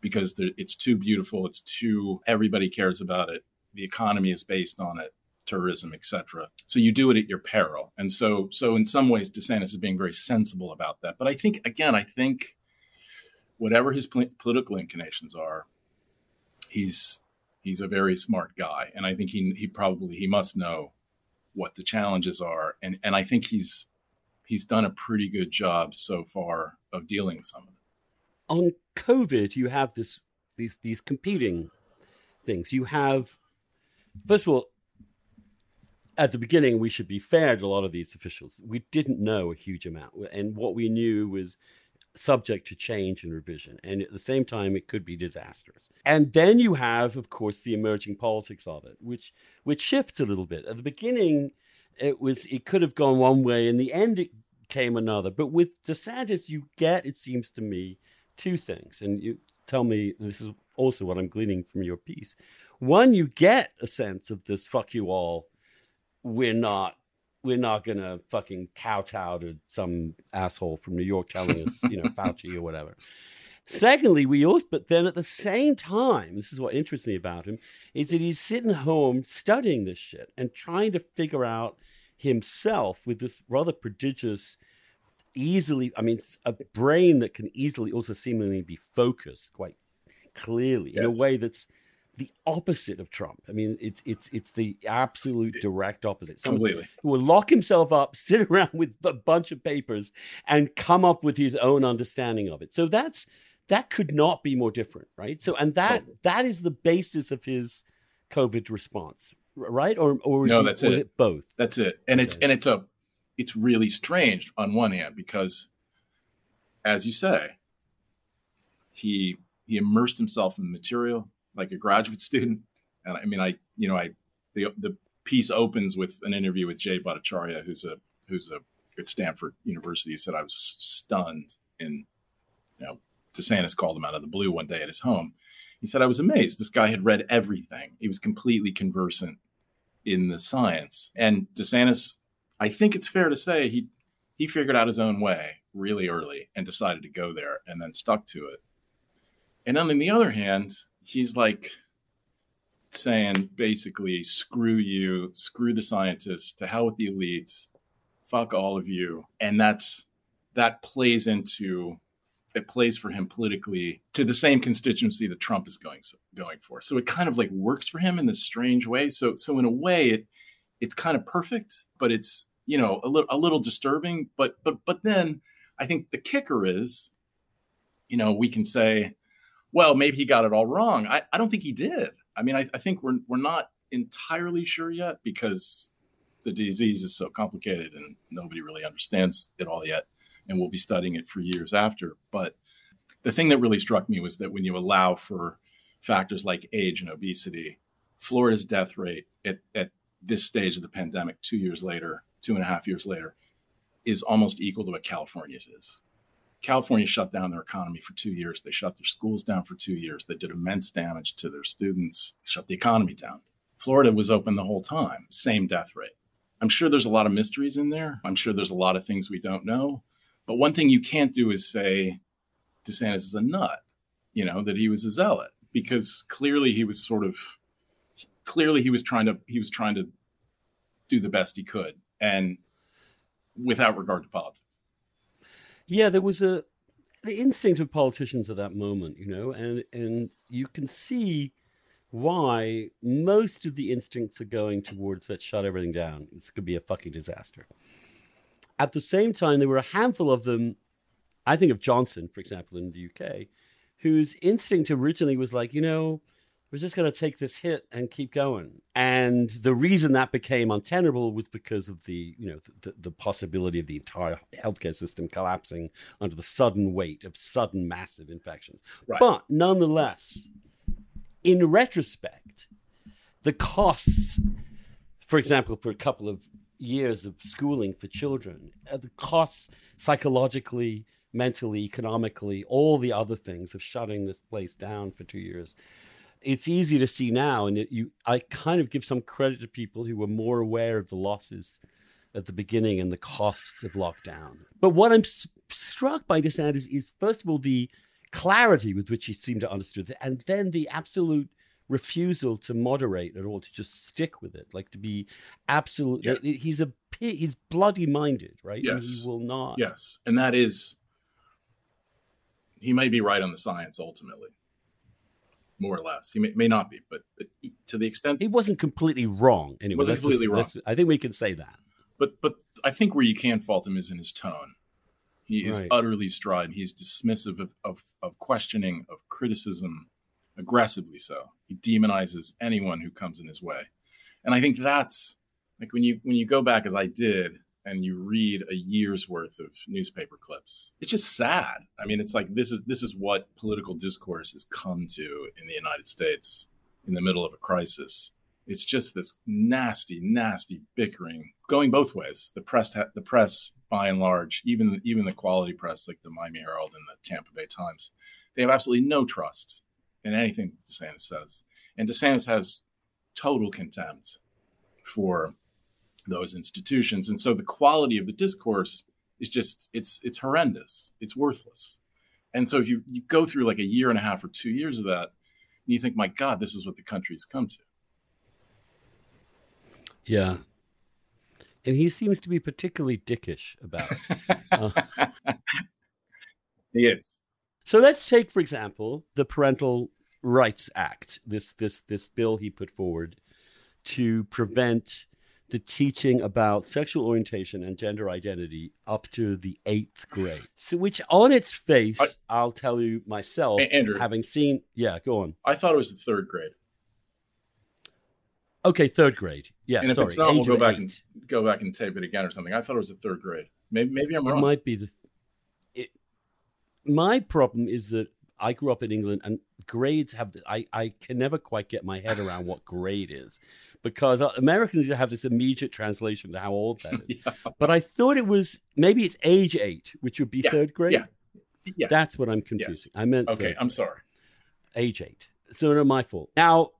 because it's too beautiful, it's too everybody cares about it. The economy is based on it, tourism, etc. So you do it at your peril. And so so in some ways DeSantis is being very sensible about that. But I think again, I think whatever his pl- political inclinations are, he's he's a very smart guy and I think he he probably he must know what the challenges are and and I think he's he's done a pretty good job so far of dealing with some of it. On COVID, you have this these these competing things. You have first of all, at the beginning, we should be fair to a lot of these officials. We didn't know a huge amount, and what we knew was subject to change and revision. And at the same time, it could be disastrous. And then you have, of course, the emerging politics of it, which which shifts a little bit. At the beginning, it was it could have gone one way. In the end, it came another. But with DeSantis, you get, it seems to me, two things. And you tell me this is also what I'm gleaning from your piece. One, you get a sense of this fuck you all. We're not we're not gonna fucking kowtow to some asshole from New York telling us, you know, Fauci or whatever. Secondly, we also, but then at the same time, this is what interests me about him, is that he's sitting home studying this shit and trying to figure out himself with this rather prodigious, easily, I mean, a brain that can easily also seemingly be focused quite clearly yes. in a way that's the opposite of Trump. I mean, it's it's it's the absolute direct opposite. Someone Completely. Who will lock himself up, sit around with a bunch of papers, and come up with his own understanding of it. So that's that could not be more different, right? So and that totally. that is the basis of his COVID response, right? Or or no, it, that's it. it. both? That's it. And okay. it's and it's a it's really strange on one hand because, as you say, he he immersed himself in the material like a graduate student. And I mean, I, you know, I, the, the piece opens with an interview with Jay Bhattacharya, who's a, who's a, at Stanford University, who said I was stunned in, you know, DeSantis called him out of the blue one day at his home. He said, I was amazed. This guy had read everything. He was completely conversant in the science. And DeSantis, I think it's fair to say he he figured out his own way really early and decided to go there and then stuck to it. And then on the other hand, he's like saying basically, screw you, screw the scientists, to hell with the elites, fuck all of you. And that's that plays into it plays for him politically to the same constituency that Trump is going going for. So it kind of like works for him in this strange way. So so in a way it it's kind of perfect, but it's you know a little a little disturbing. But but but then I think the kicker is, you know, we can say well, maybe he got it all wrong. I, I don't think he did. I mean, I, I think we're we're not entirely sure yet because the disease is so complicated and nobody really understands it all yet, and we'll be studying it for years after. But the thing that really struck me was that when you allow for factors like age and obesity, Florida's death rate at, at this stage of the pandemic, two years later, two and a half years later, is almost equal to what California's is. California shut down their economy for two years. They shut their schools down for two years. They did immense damage to their students, shut the economy down. Florida was open the whole time, same death rate. I'm sure there's a lot of mysteries in there. I'm sure there's a lot of things we don't know. But one thing you can't do is say DeSantis is a nut, you know, that he was a zealot, because clearly he was sort of clearly he was trying to he was trying to do the best he could and without regard to politics. Yeah, there was a the instinct of politicians at that moment, you know, and and you can see why most of the instincts are going towards let's shut everything down. It's going to be a fucking disaster. At the same time, there were a handful of them. I think of Johnson, for example, in the UK, whose instinct originally was like, you know, we're just going to take this hit and keep going. And the reason that became untenable was because of the, you know, the, the possibility of the entire healthcare system collapsing under the sudden weight of sudden massive infections. Right. But nonetheless, in retrospect, the costs, for example, for a couple of years of schooling for children, uh, the costs psychologically, mentally, economically, all the other things of shutting this place down for two years it's easy to see now, and it, you, I kind of give some credit to people who were more aware of the losses at the beginning and the costs of lockdown. But what I'm struck by DeSantis is, first of all, the clarity with which he seemed to understand it, and then the absolute refusal to moderate at all, to just stick with it, like to be absolute. Yeah. He's a he's bloody minded, right? Yes, and he will not. Yes, and that is he may be right on the science ultimately more or less. He may, may not be, but, but, to the extent he wasn't completely wrong. Anyway, wasn't completely just, wrong. I think we can say that. But but I think where you can fault him is in his tone. He is right. utterly strident. He's dismissive of, of, of questioning, of criticism, aggressively so. He demonizes anyone who comes in his way, and I think that's like when you when you go back as I did and you read a year's worth of newspaper clips it's just sad. I mean it's like this is this is what political discourse has come to in the united states in the middle of a crisis. It's just this nasty nasty bickering going both ways. The press the press by and large even even the quality press like the miami herald and the tampa bay times they have absolutely no trust in anything desantis says. And desantis has total contempt for those institutions. And so the quality of the discourse is just it's it's horrendous. It's worthless. And so if you, you go through like a year and a half or two years of that, and you think, my God, this is what the country's come to. Yeah. And he seems to be particularly dickish about it. uh, he. So let's take, for example, the Parental Rights Act, this this this bill he put forward to prevent the teaching about sexual orientation and gender identity up to the eighth grade. So, which on its face, I, will tell you myself, Andrew, having seen, yeah, go on. I thought it was the third grade. Okay, third grade. Yeah, and if sorry, it's not, we'll go back eight. and go back and tape it again or something. I thought it was the third grade. Maybe, maybe I'm wrong. It might be the. It, my problem is that I grew up in England, and grades have. I I can never quite get my head around what grade is, because Americans have this immediate translation to how old that is. yeah. But I thought it was maybe it's age eight, which would be yeah. third grade. Yeah, yeah. That's what I'm confusing. Yes. I meant. Okay, I'm sorry. Age eight. So not my fault. Now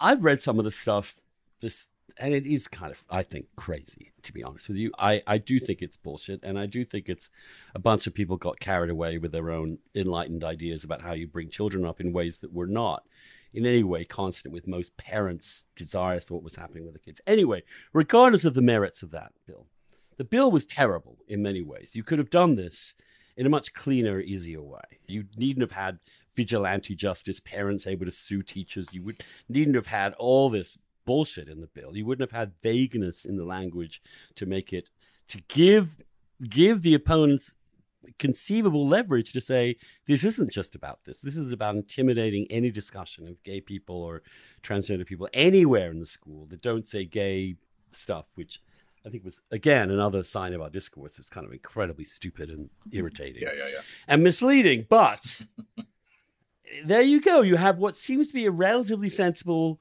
I've read some of the stuff this and it is kind of i think crazy to be honest with you i i do think it's bullshit and i do think it's a bunch of people got carried away with their own enlightened ideas about how you bring children up in ways that were not in any way consonant with most parents desires for what was happening with the kids anyway regardless of the merits of that bill the bill was terrible in many ways you could have done this in a much cleaner, easier way. You needn't have had vigilante justice, parents able to sue teachers. You would needn't have had all this bullshit in the bill. You wouldn't have had vagueness in the language to make it to give give the opponents conceivable leverage to say this isn't just about this. This is about intimidating any discussion of gay people or transgender people anywhere in the school that don't say gay stuff, which I think was again another sign of our discourse. It's kind of incredibly stupid and mm-hmm. irritating. Yeah, yeah, yeah. And misleading. But there you go. You have what seems to be a relatively sensible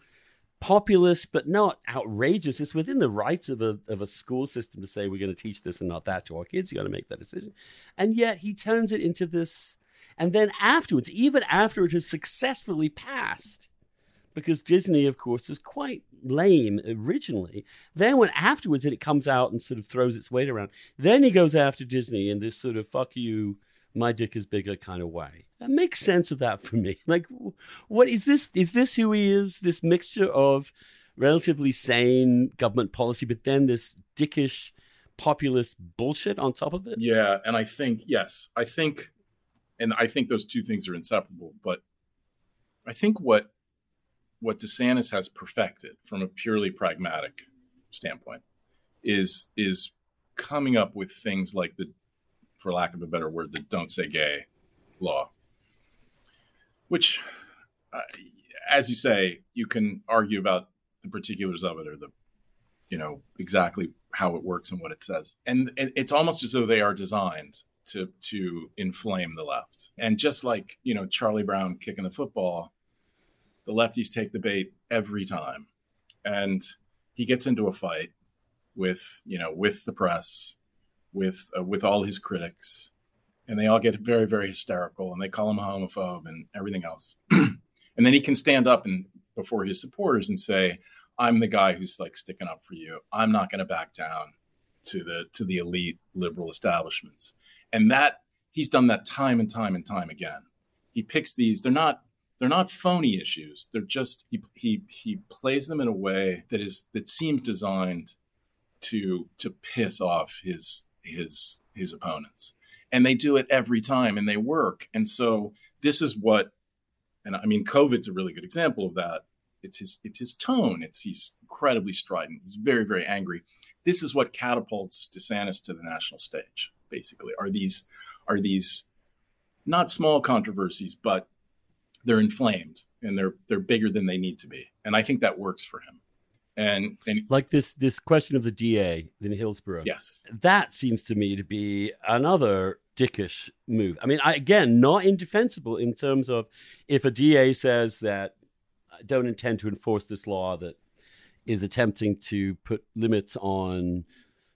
populist but not outrageous. It's within the rights of a of a school system to say we're going to teach this and not that to our kids. You got to make that decision. And yet he turns it into this. And then afterwards, even after it has successfully passed, because Disney, of course, was quite lame originally. Then when afterwards it comes out and sort of throws its weight around, then he goes after Disney in this sort of fuck you my dick is bigger kind of way. That makes sense of that for me. Like, what is this? Is this who he is? This mixture of relatively sane government policy, but then this dickish populist bullshit on top of it? Yeah. And I think, yes, I think, and I think those two things are inseparable. But I think what, what DeSantis has perfected from a purely pragmatic standpoint is, is coming up with things like the for lack of a better word, the "Don't Say Gay" law, which, uh, as you say, you can argue about the particulars of it or the, you know, exactly how it works and what it says, and, and it's almost as though they are designed to to inflame the left. And just like you know Charlie Brown kicking the football, the lefties take the bait every time, and he gets into a fight with you know with the press with uh, with all his critics, and they all get very very hysterical, and they call him a homophobe and everything else. and then he can stand up and before his supporters and say, "I'm the guy who's like sticking up for you. I'm not going to back down to the to the elite liberal establishments." And that he's done that time and time and time again. He picks these. They're not they're not phony issues. They're just he he he plays them in a way that is that seems designed to to piss off his his his opponents. And they do it every time and they work. And so this is what and i mean covid's a really good example of that. It's his it's his tone. It's he's incredibly strident. He's very very angry. This is what catapults desantis to the national stage basically are these are these not small controversies but they're inflamed and they're they're bigger than they need to be. And i think that works for him and and like this this question of the DA in Hillsborough. Yes, that seems to me to be another dickish move. I mean, I, again, not indefensible in terms of if a DA says that I don't intend to enforce this law that is attempting to put limits on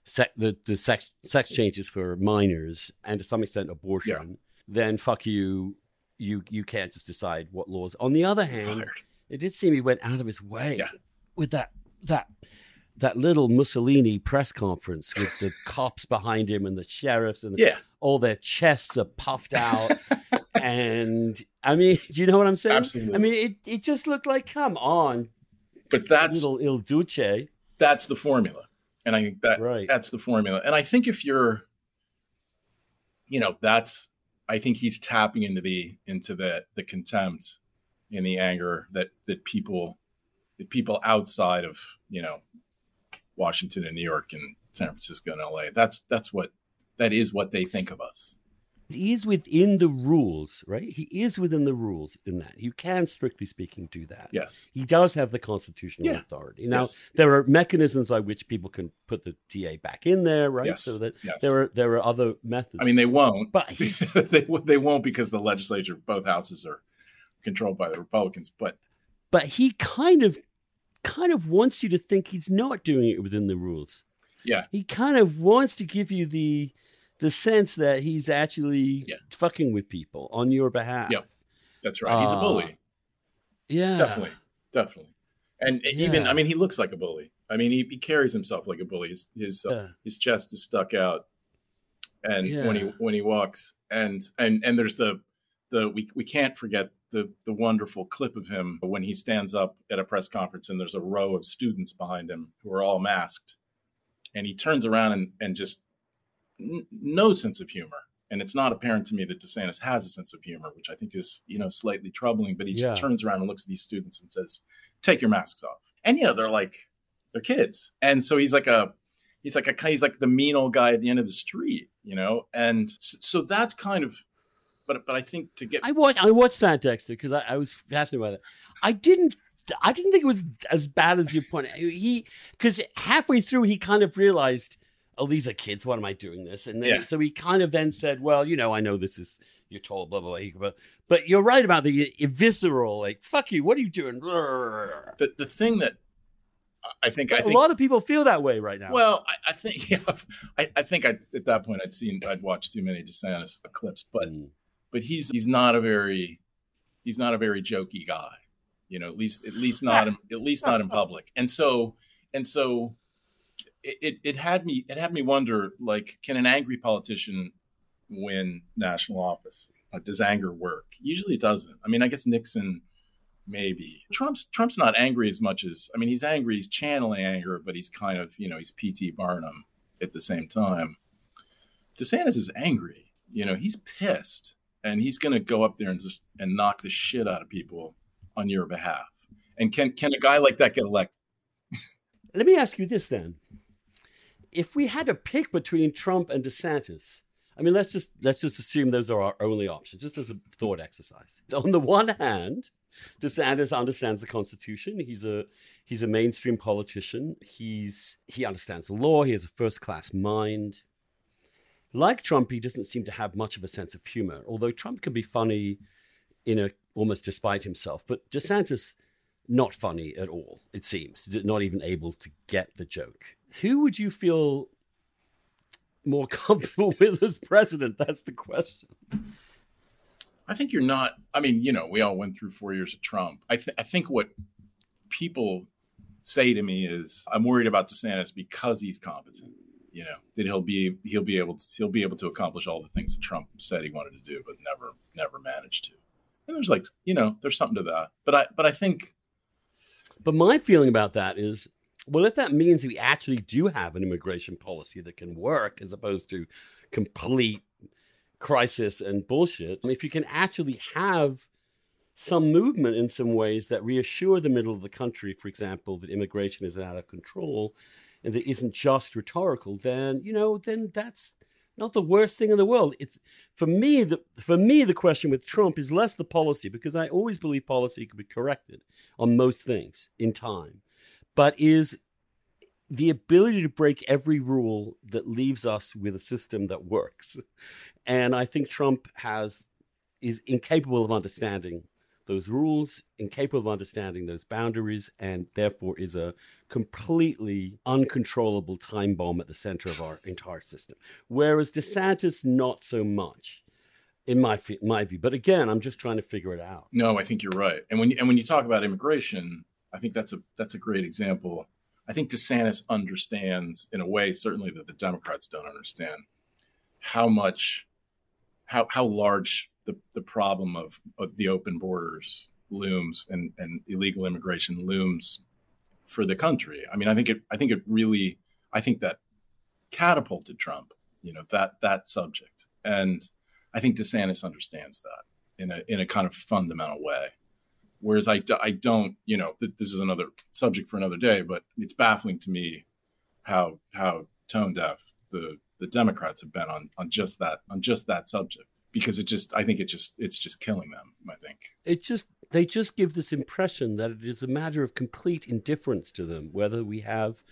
sec- the the sex sex changes for minors and to some extent abortion, yeah. then fuck you. You you can't just decide what laws. On the other hand, Fired. it did seem he went out of his way yeah. with that that that little Mussolini press conference with the cops behind him and the sheriffs and yeah. all their chests are puffed out and I mean, do you know what I'm saying? Absolutely. I mean, it, it just looked like, come on, but that's little Il Duce. that's the formula, and I think that Right. that's the formula. And I think if you're, you know, that's I think he's tapping into the into the the contempt and the anger that that people that people outside of you know Washington and New York and San Francisco and LA. That's that's what that is what they think of us. He is within the rules, right? He is within the rules in that. You can, strictly speaking, do that. Yes. He does have the constitutional Yeah. authority. Now, yes. there are mechanisms by which people can put the DA back in there, right? Yes. So that yes. there are there are other methods. I mean, they won't. but he, they they won't because the legislature, both houses are controlled by the Republicans. But but he kind of kind of wants you to think he's not doing it within the rules. Yeah. He kind of wants to give you the the sense that he's actually Yeah. fucking with people on your behalf. Yep. that's right. He's a Uh, bully. Yeah. Definitely. Definitely. And even, Yeah. I mean, he looks like a bully. I mean, he, he carries himself like a bully. His his, uh, his chest is stuck out, and when he when he walks, and and and there's the the we we can't forget the the wonderful clip of him when he stands up at a press conference and there's a row of students behind him who are all masked, and he turns around and and just n- no sense of humor. And it's not apparent to me that DeSantis has a sense of humor, which I think is, you know, slightly troubling. But he just Yeah. turns around and looks at these students and says, "Take your masks off." And you know, they're like, they're kids, and so he's like a, he's like a, he's like the mean old guy at the end of the street, you know. And so, so that's kind of, but but I think to get I watched I watched that Dexter because I, I was fascinated by that. I didn't I didn't think it was as bad as you point. He because halfway through he kind of realized, oh, these are kids. What am I doing this? And then Yeah. so he kind of then said, well, you know, I know this is you're told blah blah blah, but but you're right about the visceral like fuck you. What are you doing? the the thing that I think I a think a lot of people feel that way right now. Well, I, I think yeah, I, I think I, at that point I'd seen I'd watched too many DeSantis clips, but Mm. But he's he's not a very he's not a very jokey guy, you know. At least at least not in, at least not in public. And so and so it, it it had me it had me wonder like can an angry politician win national office? Uh, does anger work? Usually it doesn't. I mean, I guess Nixon maybe Trump's Trump's not angry as much as I mean he's angry he's channeling anger but he's kind of you know he's PT Barnum at the same time DeSantis is angry you know he's pissed and he's going to go up there and just and knock the shit out of people on your behalf and can can a guy like that get elected Let me ask you this then. If we had to pick between Trump and DeSantis, I mean, let's just let's just assume those are our only options, just as a thought exercise. On the one hand, DeSantis understands the Constitution. He's a he's a mainstream politician. He's he understands the law. He has a first class mind. Like Trump, he doesn't seem to have much of a sense of humor. Although Trump can be funny, in a almost despite himself, but DeSantis not funny at all. It seems not even able to get the joke. Who would you feel more comfortable with as president? That's the question. I think you're not. I mean, you know, we all went through four years of Trump. I, th- I think what people say to me is, I'm worried about DeSantis because he's competent. You know that he'll be he'll be able to he'll be able to accomplish all the things that Trump said he wanted to do, but never never managed to. And there's like you know there's something to that. But I but I think But my feeling about that is, well, if that means we actually do have an immigration policy that can work as opposed to complete crisis and bullshit, if you can actually have some movement in some ways that reassure the middle of the country, for example, that immigration is out of control and that isn't just rhetorical, then you know, then that's not the worst thing in the world. It's for me the for me the question with Trump is less the policy because I always believe policy could be corrected on most things in time, but is the ability to break every rule that leaves us with a system that works. And I think Trump has is incapable of understanding those rules, incapable of understanding those boundaries, and therefore is a completely uncontrollable time bomb at the center of our entire system. Whereas DeSantis, not so much, in my my view. But again, I'm just trying to figure it out. No, I think you're right. And when you, and when you talk about immigration, I think that's a that's a great example. I think DeSantis understands in a way certainly that the Democrats don't understand how much how how large the the problem of, of the open borders looms and and illegal immigration looms for the country. I mean, I think it I think it really I think that catapulted Trump, you know, that that subject. And I think DeSantis understands that in a in a kind of fundamental way. Whereas I, I don't, you know, th- this is another subject for another day, but it's baffling to me how how tone deaf the the Democrats have been on on just that on just that subject because it just I think it just it's just killing them. I think it just they just give this impression that it is a matter of complete indifference to them whether we have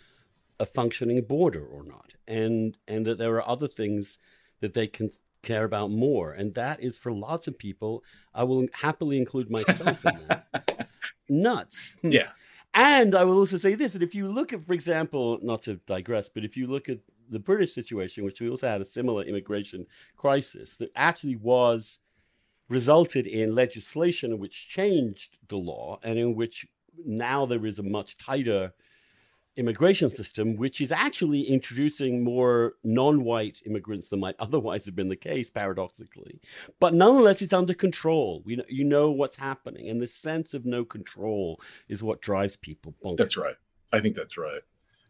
a functioning border or not, and and that there are other things that they can care about more, and that is for lots of people. I will happily include myself in that. Nuts. Yeah. And I will also say this that if you look at, for example, not to digress, but if you look at the British situation, which we also had a similar immigration crisis that actually was resulted in legislation which changed the law and in which now there is a much tighter immigration system, which is actually introducing more non white immigrants than might otherwise have been the case, paradoxically. But nonetheless, it's under control. We know, you know what's happening. And the sense of no control is what drives people bonkers. That's right. I think that's right.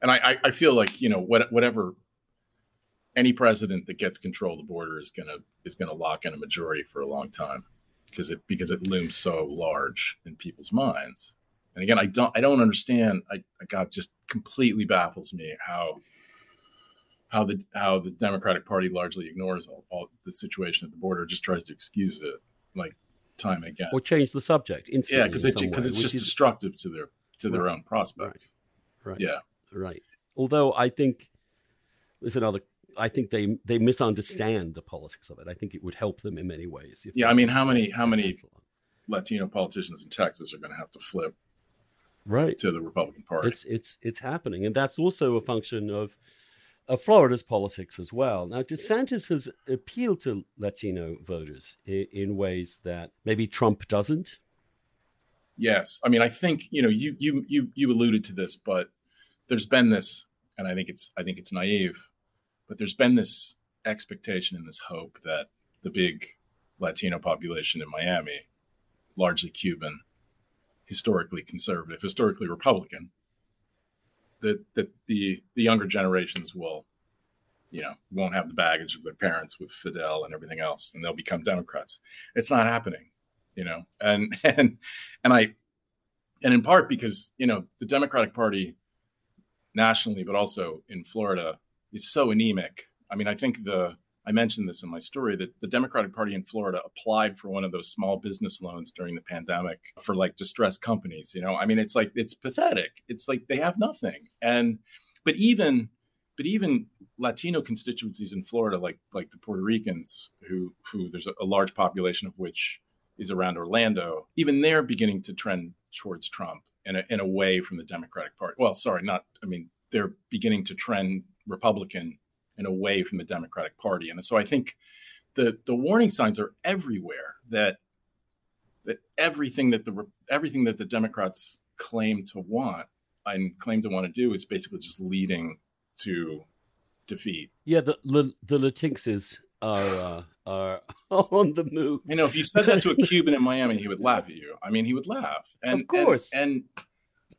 And I, I feel like, you know, what, whatever any president that gets control of the border is gonna is gonna lock in a majority for a long time because it because it looms so large in people's minds. And again, I don't I don't understand. I, I God just completely baffles me how how the how the Democratic Party largely ignores all, all the situation at the border, just tries to excuse it like time again, or change the subject. Yeah, because it, because it's just is... destructive to their to their own prospects. Right. right. Yeah. Right. Although I think there's another I think they they misunderstand the politics of it. I think it would help them in many ways. Yeah, I mean, how many how many Latino politicians in Texas are going to have to flip right to the Republican Party? It's it's it's happening, and that's also a function of of Florida's politics as well. Now, DeSantis has appealed to Latino voters in, in ways that maybe Trump doesn't. Yes, I mean, I think you know you you you you alluded to this, but there's been this, and I think it's I think it's naive but there's been this expectation and this hope that the big Latino population in Miami, largely Cuban, historically conservative, historically Republican, that that the the younger generations will, you know, won't have the baggage of their parents with Fidel and everything else, and they'll become Democrats. It's not happening, you know, and and and I, and in part because you know the Democratic Party nationally, but also in Florida, is so anemic. I mean, I think the I mentioned this in my story that the Democratic Party in Florida applied for one of those small business loans during the pandemic for like distressed companies. You know, I mean, it's like it's pathetic. It's like they have nothing. And but even but even Latino constituencies in Florida, like like the Puerto Ricans, who who there's a, a large population of which is around Orlando, even they're beginning to trend towards Trump a, and away from the Democratic Party. Well, sorry, not. I mean, they're beginning to trend Republican and away from the Democratic Party. And so I think the the warning signs are everywhere that that everything that the everything that the Democrats claim to want and claim to want to do is basically just leading to defeat. Yeah, the the, the Latinxes are uh, are on the move. You know, if you said that to a Cuban in Miami, he would laugh at you. I mean, he would laugh. And, of course. And, and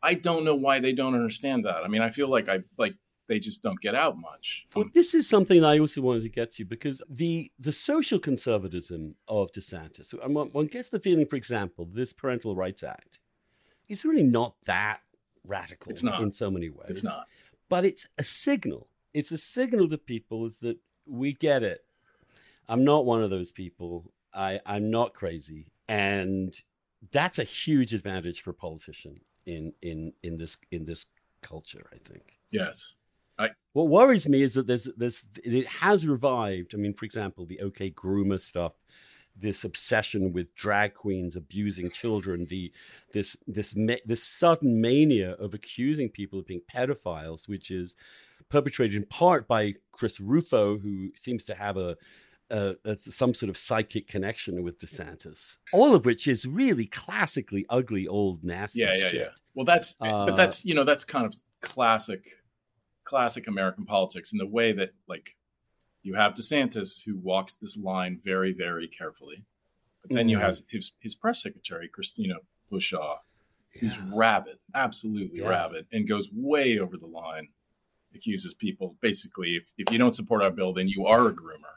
I don't know why they don't understand that. I mean, I feel like I like they just don't get out much. Well, um, this is something I also wanted to get to because the the social conservatism of DeSantis, one, one gets the feeling, for example, this Parental Rights Act is really not that radical it's not. in so many ways. It's not. But it's a signal. It's a signal to people is that we get it. I'm not one of those people. I, I'm not crazy. And that's a huge advantage for a politician in in in this in this culture, I think. Yes. I, what worries me is that there's this it has revived. I mean, for example, the OK Groomer stuff, this obsession with drag queens abusing children, the this this this sudden mania of accusing people of being pedophiles, which is perpetrated in part by Chris Rufo, who seems to have a uh, some sort of psychic connection with DeSantis. All of which is really classically ugly, old, nasty. Yeah, yeah, shit. yeah. Well, that's uh, but that's you know that's kind of classic classic American politics in the way that like You have DeSantis, who walks this line very, very carefully. But then mm-hmm. you have his, his press secretary, Christina Pushaw, who's yeah. rabid, absolutely yeah. rabid, and goes way over the line, accuses people basically, if, if you don't support our bill, then you are a groomer.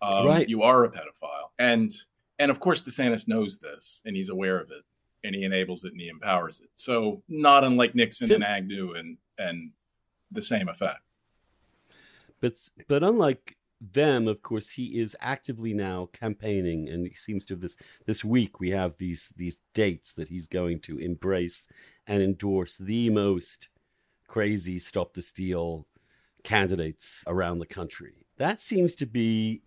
Um, right. You are a pedophile. And and of course DeSantis knows this and he's aware of it and he enables it and he empowers it. So not unlike Nixon Sim- and Agnew and and the same effect. But but unlike them, of course, he is actively now campaigning, and he seems to have this this week we have these these dates that he's going to embrace and endorse the most crazy stop the steal candidates around the country. That seems to be.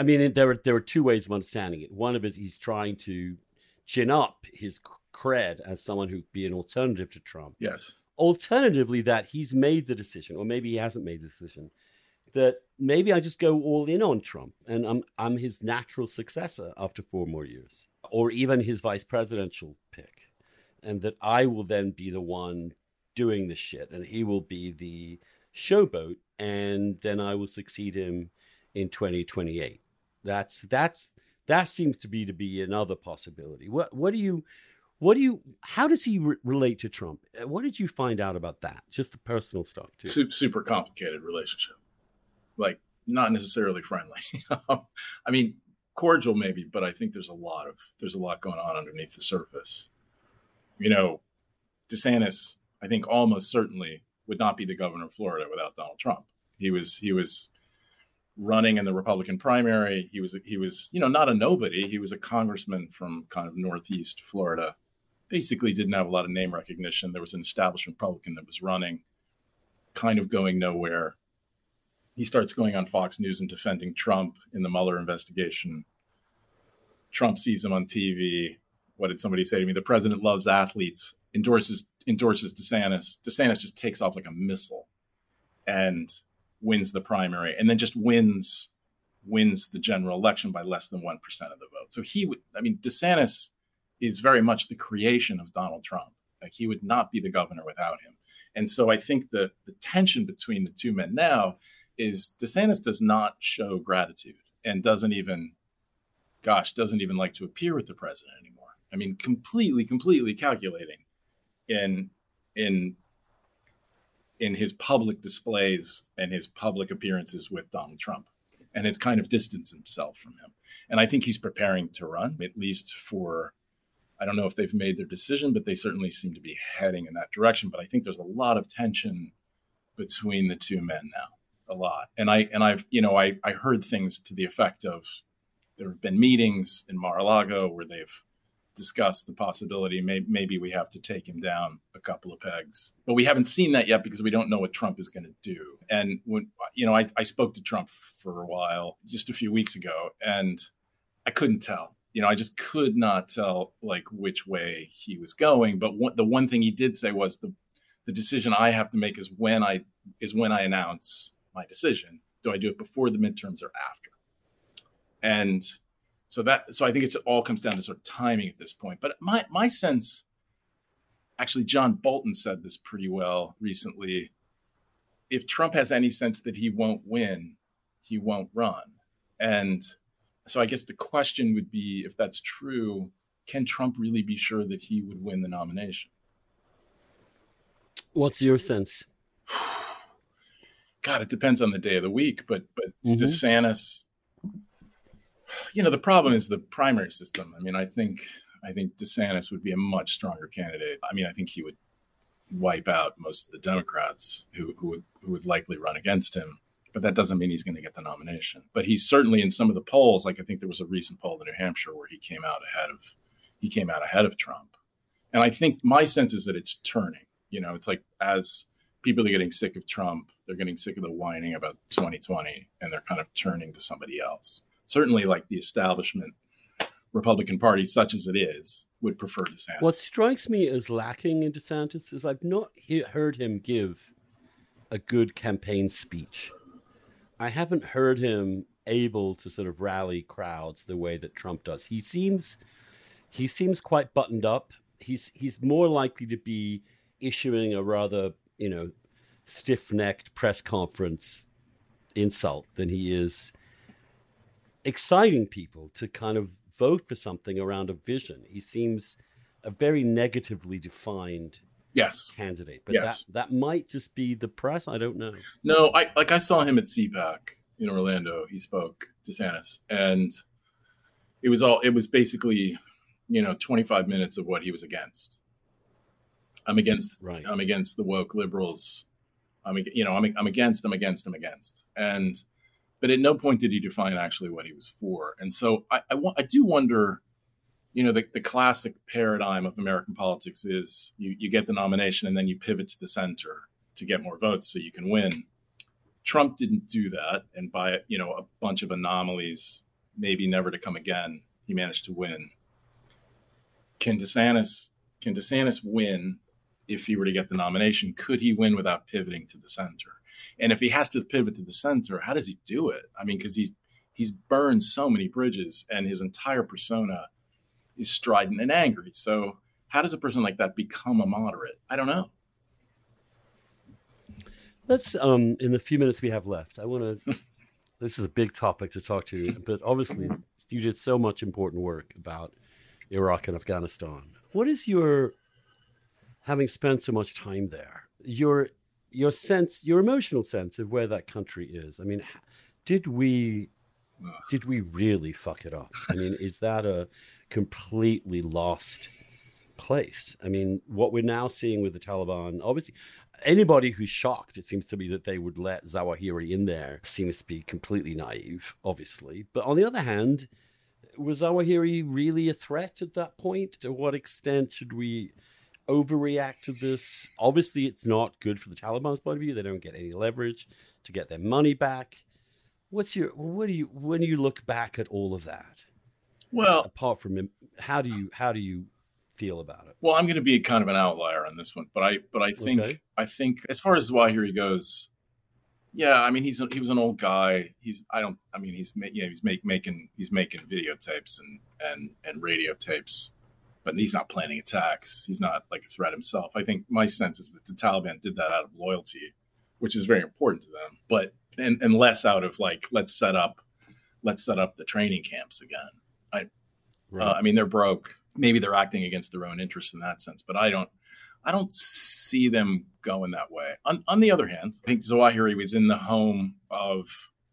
I mean, there are there are two ways of understanding it. One of it, he's trying to chin up his cred as someone who'd be an alternative to Trump. Yes. Alternatively, that he's made the decision, or maybe he hasn't made the decision, that maybe I just go all in on Trump and I'm I'm his natural successor after four more years, or even his vice presidential pick, and that I will then be the one doing the shit, and he will be the showboat, and then I will succeed him in 2028. That's that's that seems to be to be another possibility. What what do you what do you? How does he re- relate to Trump? Uh, what did you find out about that? Just the personal stuff too. Super, super complicated relationship, like not necessarily friendly. I mean, cordial maybe, but I think there's a lot of there's a lot going on underneath the surface. You know, DeSantis, I think almost certainly would not be the governor of Florida without Donald Trump. He was he was running in the Republican primary. He was he was you know not a nobody. He was a congressman from kind of northeast Florida basically didn't have a lot of name recognition. There was an established Republican that was running, kind of going nowhere. He starts going on Fox News and defending Trump in the Mueller investigation. Trump sees him on TV. What did somebody say to me? The president loves athletes. Endorses endorses DeSantis. DeSantis just takes off like a missile, and wins the primary, and then just wins wins the general election by less than one percent of the vote. So he would. I mean, DeSantis is very much the creation of Donald Trump. Like he would not be the governor without him. And so I think the the tension between the two men now is DeSantis does not show gratitude and doesn't even, gosh, doesn't even like to appear with the president anymore. I mean, completely, completely calculating in in in his public displays and his public appearances with Donald Trump and has kind of distanced himself from him. And I think he's preparing to run, at least for I don't know if they've made their decision, but they certainly seem to be heading in that direction. But I think there's a lot of tension between the two men now, a lot. And I and I've you know I I heard things to the effect of there have been meetings in Mar-a-Lago where they've discussed the possibility may, maybe we have to take him down a couple of pegs but we haven't seen that yet because we don't know what trump is going to do and when you know I, I spoke to trump for a while just a few weeks ago and i couldn't tell you know, I just could not tell like which way he was going. But the one thing he did say was the the decision I have to make is when I is when I announce my decision. Do I do it before the midterms or after? And so that so I think it's it all comes down to sort of timing at this point. But my my sense, actually, John Bolton said this pretty well recently. If Trump has any sense that he won't win, he won't run. And so I guess the question would be if that's true, can Trump really be sure that he would win the nomination? What's your sense? God, it depends on the day of the week, but but mm-hmm. DeSantis, you know, the problem is the primary system. I mean, I think I think DeSantis would be a much stronger candidate. I mean, I think he would wipe out most of the Democrats who who would who would likely run against him but that doesn't mean he's going to get the nomination. But he's certainly in some of the polls. Like I think there was a recent poll in New Hampshire where he came out ahead of he came out ahead of Trump. And I think my sense is that it's turning. You know, it's like as people are getting sick of Trump, they're getting sick of the whining about 2020, and they're kind of turning to somebody else. Certainly, like the establishment Republican Party, such as it is, would prefer DeSantis. What strikes me as lacking in DeSantis is I've not he- heard him give a good campaign speech. I haven't heard him able to sort of rally crowds the way that Trump does. He seems he seems quite buttoned up. He's he's more likely to be issuing a rather, you know, stiff-necked press conference insult than he is exciting people to kind of vote for something around a vision. He seems a very negatively defined yes candidate, but yes. that that might just be the press. I don't know. No, I like I saw him at CPAC in Orlando. He spoke DeSantis, and it was all it was basically you know 25 minutes of what he was against. I'm against right. I'm against the woke liberals. I'm you know I'm I'm against I'm against I'm against and but at no point did he define actually what he was for. And so I I, I do wonder you know the, the classic paradigm of american politics is you, you get the nomination and then you pivot to the center to get more votes so you can win. Trump didn't do that and by you know a bunch of anomalies maybe never to come again he managed to win. Can desantis can desantis win if he were to get the nomination? Could he win without pivoting to the center and if he has to pivot to the center how does he do it i mean because he's he's burned so many bridges and his entire persona is strident and angry. So how does a person like that become a moderate? I don't know. Let's um in the few minutes we have left, I want to this is a big topic to talk to you, but obviously you did so much important work about Iraq and Afghanistan. What is your having spent so much time there? Your your sense, your emotional sense of where that country is. I mean, did we did we really fuck it up? I mean, is that a completely lost place? I mean, what we're now seeing with the Taliban, obviously, anybody who's shocked, it seems to be that they would let Zawahiri in there seems to be completely naive, obviously. But on the other hand, was Zawahiri really a threat at that point? To what extent should we overreact to this? Obviously, it's not good for the Taliban's point of view. They don't get any leverage to get their money back what's your what do you when you look back at all of that well apart from how do you how do you feel about it well i'm going to be kind of an outlier on this one but i but i think okay. i think as far as Zawahiri he goes yeah i mean he's a, he was an old guy he's i don't i mean he's yeah he's make, making he's making videotapes and and and radio tapes but he's not planning attacks he's not like a threat himself i think my sense is that the taliban did that out of loyalty which is very important to them but and, and less out of like let's set up let's set up the training camps again. I right. uh, I mean they're broke. Maybe they're acting against their own interests in that sense, but I don't I don't see them going that way. On, on the other hand, I think Zawahiri was in the home of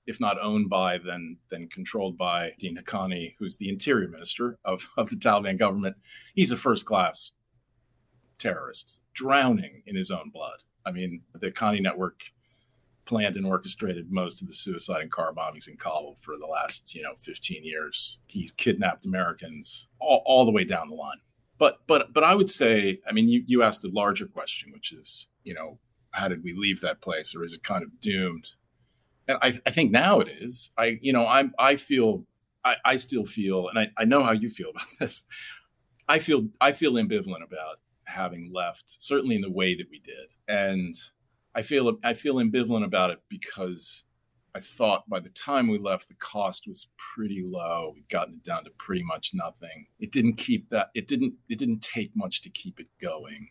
if not owned by, then then controlled by Dean Haqqani, who's the interior minister of, of the Taliban government. He's a first class terrorist, drowning in his own blood. I mean, the Haqqani network planned and orchestrated most of the suicide and car bombings in Kabul for the last, you know, 15 years. He's kidnapped Americans all, all the way down the line. But but but I would say, I mean, you, you asked a larger question, which is, you know, how did we leave that place or is it kind of doomed? And I, I think now it is. I, you know, I'm I feel I, I still feel, and I, I know how you feel about this. I feel I feel ambivalent about having left, certainly in the way that we did. And I feel I feel ambivalent about it because I thought by the time we left, the cost was pretty low. We'd gotten it down to pretty much nothing. It didn't keep that. It didn't. It didn't take much to keep it going,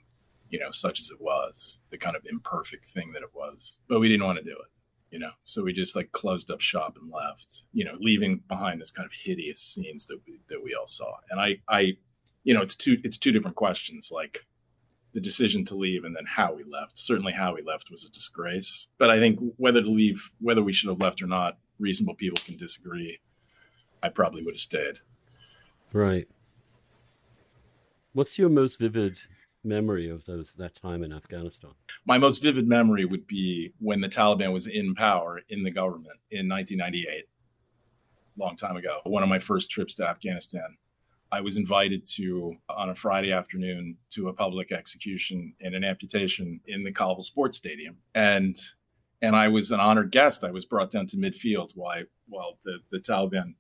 you know, such as it was, the kind of imperfect thing that it was. But we didn't want to do it, you know. So we just like closed up shop and left, you know, leaving behind this kind of hideous scenes that we that we all saw. And I, I, you know, it's two it's two different questions. Like the decision to leave and then how we left. Certainly, how we left was a disgrace. But I think whether to leave, whether we should have left or not, reasonable people can disagree. I probably would have stayed. Right. What's your most vivid memory of those that time in Afghanistan? My most vivid memory would be when the Taliban was in power in the government in 1998, long time ago. One of my first trips to Afghanistan. I was invited to on a Friday afternoon to a public execution and an amputation in the Kabul Sports Stadium, and and I was an honored guest. I was brought down to midfield while while the the Taliban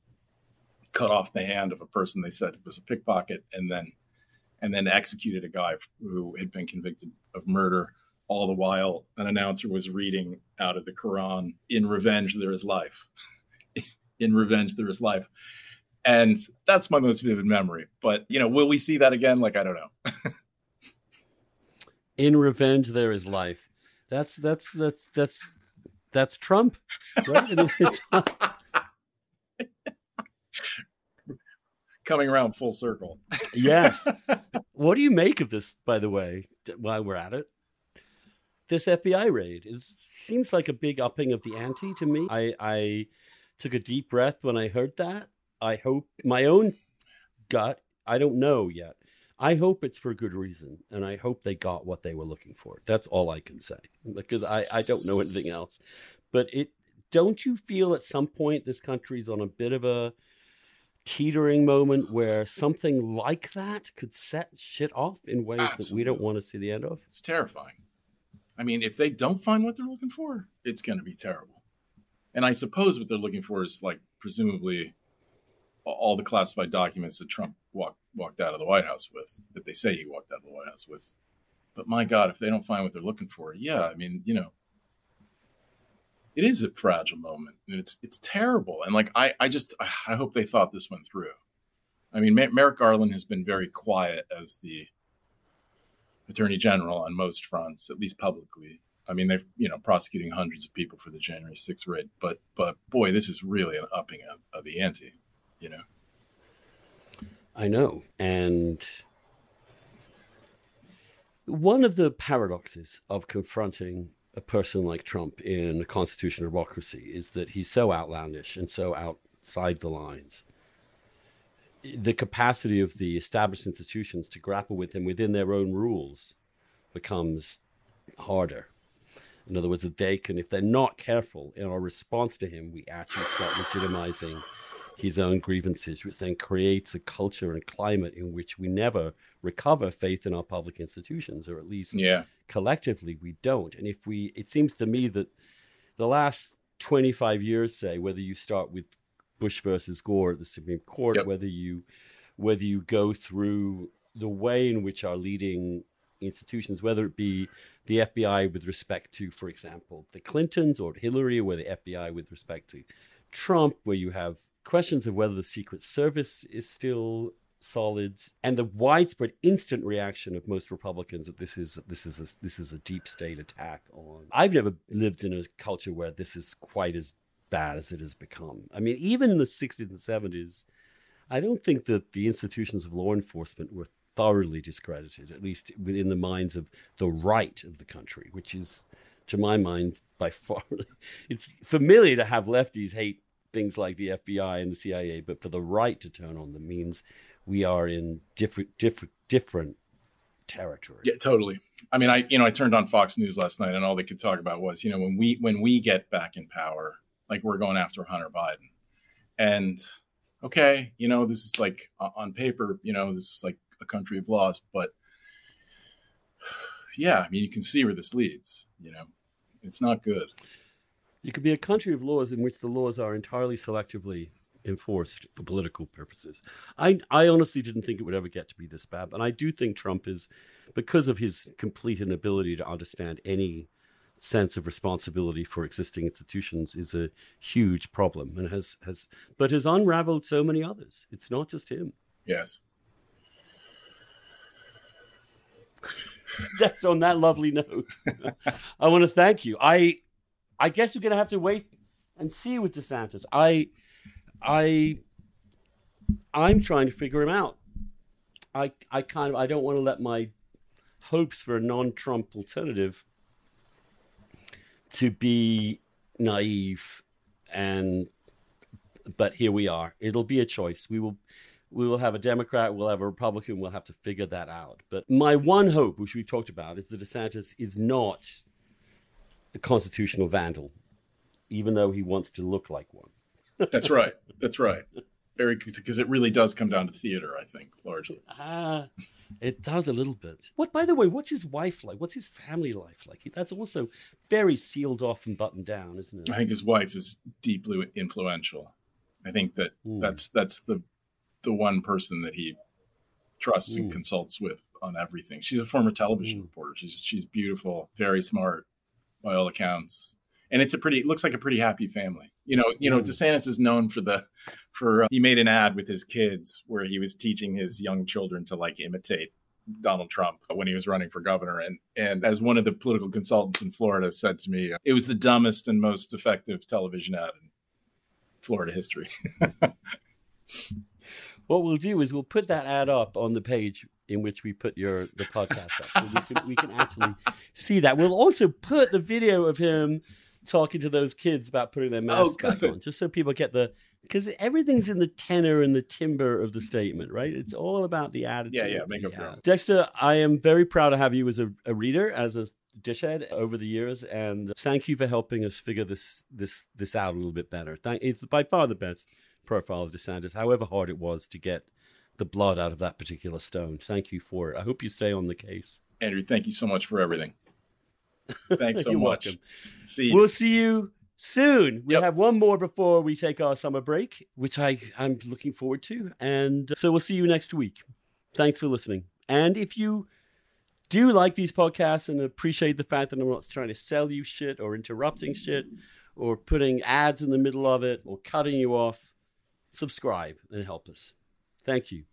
cut off the hand of a person they said was a pickpocket, and then and then executed a guy who had been convicted of murder. All the while, an announcer was reading out of the Quran, "In revenge there is life." in revenge there is life and that's my most vivid memory. But you know, will we see that again? Like I don't know. In revenge, there is life. That's that's that's that's that's Trump, right? Coming around full circle. yes. What do you make of this, by the way, while we're at it? This FBI raid. It seems like a big upping of the ante to me. I, I took a deep breath when I heard that. I hope my own gut, I don't know yet. I hope it's for good reason, and I hope they got what they were looking for. That's all I can say because I, I don't know anything else. But it don't you feel at some point this country's on a bit of a teetering moment where something like that could set shit off in ways Absolutely. that we don't want to see the end of? It's terrifying. I mean, if they don't find what they're looking for, it's going to be terrible. And I suppose what they're looking for is like presumably all the classified documents that Trump walked walked out of the White House with, that they say he walked out of the White House with. But my God, if they don't find what they're looking for, yeah, I mean, you know, it is a fragile moment and it's it's terrible. And like i i just i hope they thought this one through. I mean merrick garland has been very quiet as the attorney general on most fronts at least publicly. I mean they've you know prosecuting hundreds of people for the january 6th raid but but boy this is really an upping of, of the ante you know? I know. And one of the paradoxes of confronting a person like Trump in a constitutional democracy is that he's so outlandish and so outside the lines. The capacity of the established institutions to grapple with him within their own rules becomes harder. In other words, that they can, if they're not careful in our response to him, we actually start legitimizing his own grievances, which then creates a culture and climate in which we never recover faith in our public institutions, or at least yeah. collectively we don't. And if we, it seems to me that the last 25 years, say, whether you start with Bush versus Gore at the Supreme Court, yep. whether you whether you go through the way in which our leading institutions, whether it be the FBI with respect to, for example, the Clintons or Hillary, or the FBI with respect to Trump, where you have questions of whether the Secret Service is still solid and the widespread instant reaction of most Republicans that this is this is a, this is a deep state attack on. I've never lived in a culture where this is quite as bad as it has become. I mean, even in the 60s and 70s, I don't think that the institutions of law enforcement were thoroughly discredited, at least within the minds of the right of the country, which is, to my mind, by far, it's familiar to have lefties hate things like the FBI and the CIA, but for the right to turn on them means we are in different, different, different territory. Yeah, totally. I mean, I you know I turned on Fox News last night, and all they could talk about was you know when we when we get back in power, like we're going after Hunter Biden, and okay, you know this is like on paper, you know this is like a country of laws, but yeah, I mean you can see where this leads. You know, it's not good. You could be a country of laws in which the laws are entirely selectively enforced for political purposes. I, I honestly didn't think it would ever get to be this bad. And I do think Trump is, because of his complete inability to understand any sense of responsibility for existing institutions, is a huge problem and has, has but has unraveled so many others. It's not just him. Yes. That's on that lovely note. I want to thank you. I I guess we're gonna have to wait and see with DeSantis. I, I, I'm trying to figure him out. I, I kind of, I don't want to let my hopes for a non-Trump alternative to be naive, and but here we are. It'll be a choice. We will we will have a Democrat, we'll have a Republican, we'll have to figure that out. But my one hope, which we've talked about, is that DeSantis is not a constitutional vandal, even though he wants to look like one. That's right. That's right. Very because it really does come down to theater, I think, largely. Ah, uh, it does a little bit. What, by the way, what's his wife like? What's his family life like? That's also very sealed off and buttoned down, isn't it? I think his wife is deeply influential. I think that mm. that's that's the the one person that he trusts mm. and consults with on everything. She's a former television mm. reporter. She's she's beautiful, very smart, by all accounts. And it's a pretty, it looks like a pretty happy family. You know, you know, mm. DeSantis is known for the, for uh, he made an ad with his kids where he was teaching his young children to like imitate Donald Trump when he was running for governor. And, and as one of the political consultants in Florida said to me, it was the dumbest and most effective television ad in Florida history. what we'll do is we'll put that ad up on the page in which we put your the podcast up, so we can, we can actually see that. We'll also put the video of him talking to those kids about putting their masks oh, back on, just so people get the because everything's in the tenor and the timber of the statement, right? It's all about the attitude. Yeah, yeah, make up your own. Dexter, I am very proud to have you as a, a reader, as a dishhead over the years, and thank you for helping us figure this this this out a little bit better. Thank, it's by far the best profile of DeSantis, however hard it was to get the blood out of that particular stone. Thank you for it. I hope you stay on the case. Andrew, thank you so much for everything. Thanks so much. Welcome. See you. We'll see you soon. We yep. have one more before we take our summer break, which I, I'm looking forward to. And uh, so we'll see you next week. Thanks for listening. And if you do like these podcasts and appreciate the fact that I'm not trying to sell you shit or interrupting shit or putting ads in the middle of it or cutting you off, subscribe and help us. Thank you.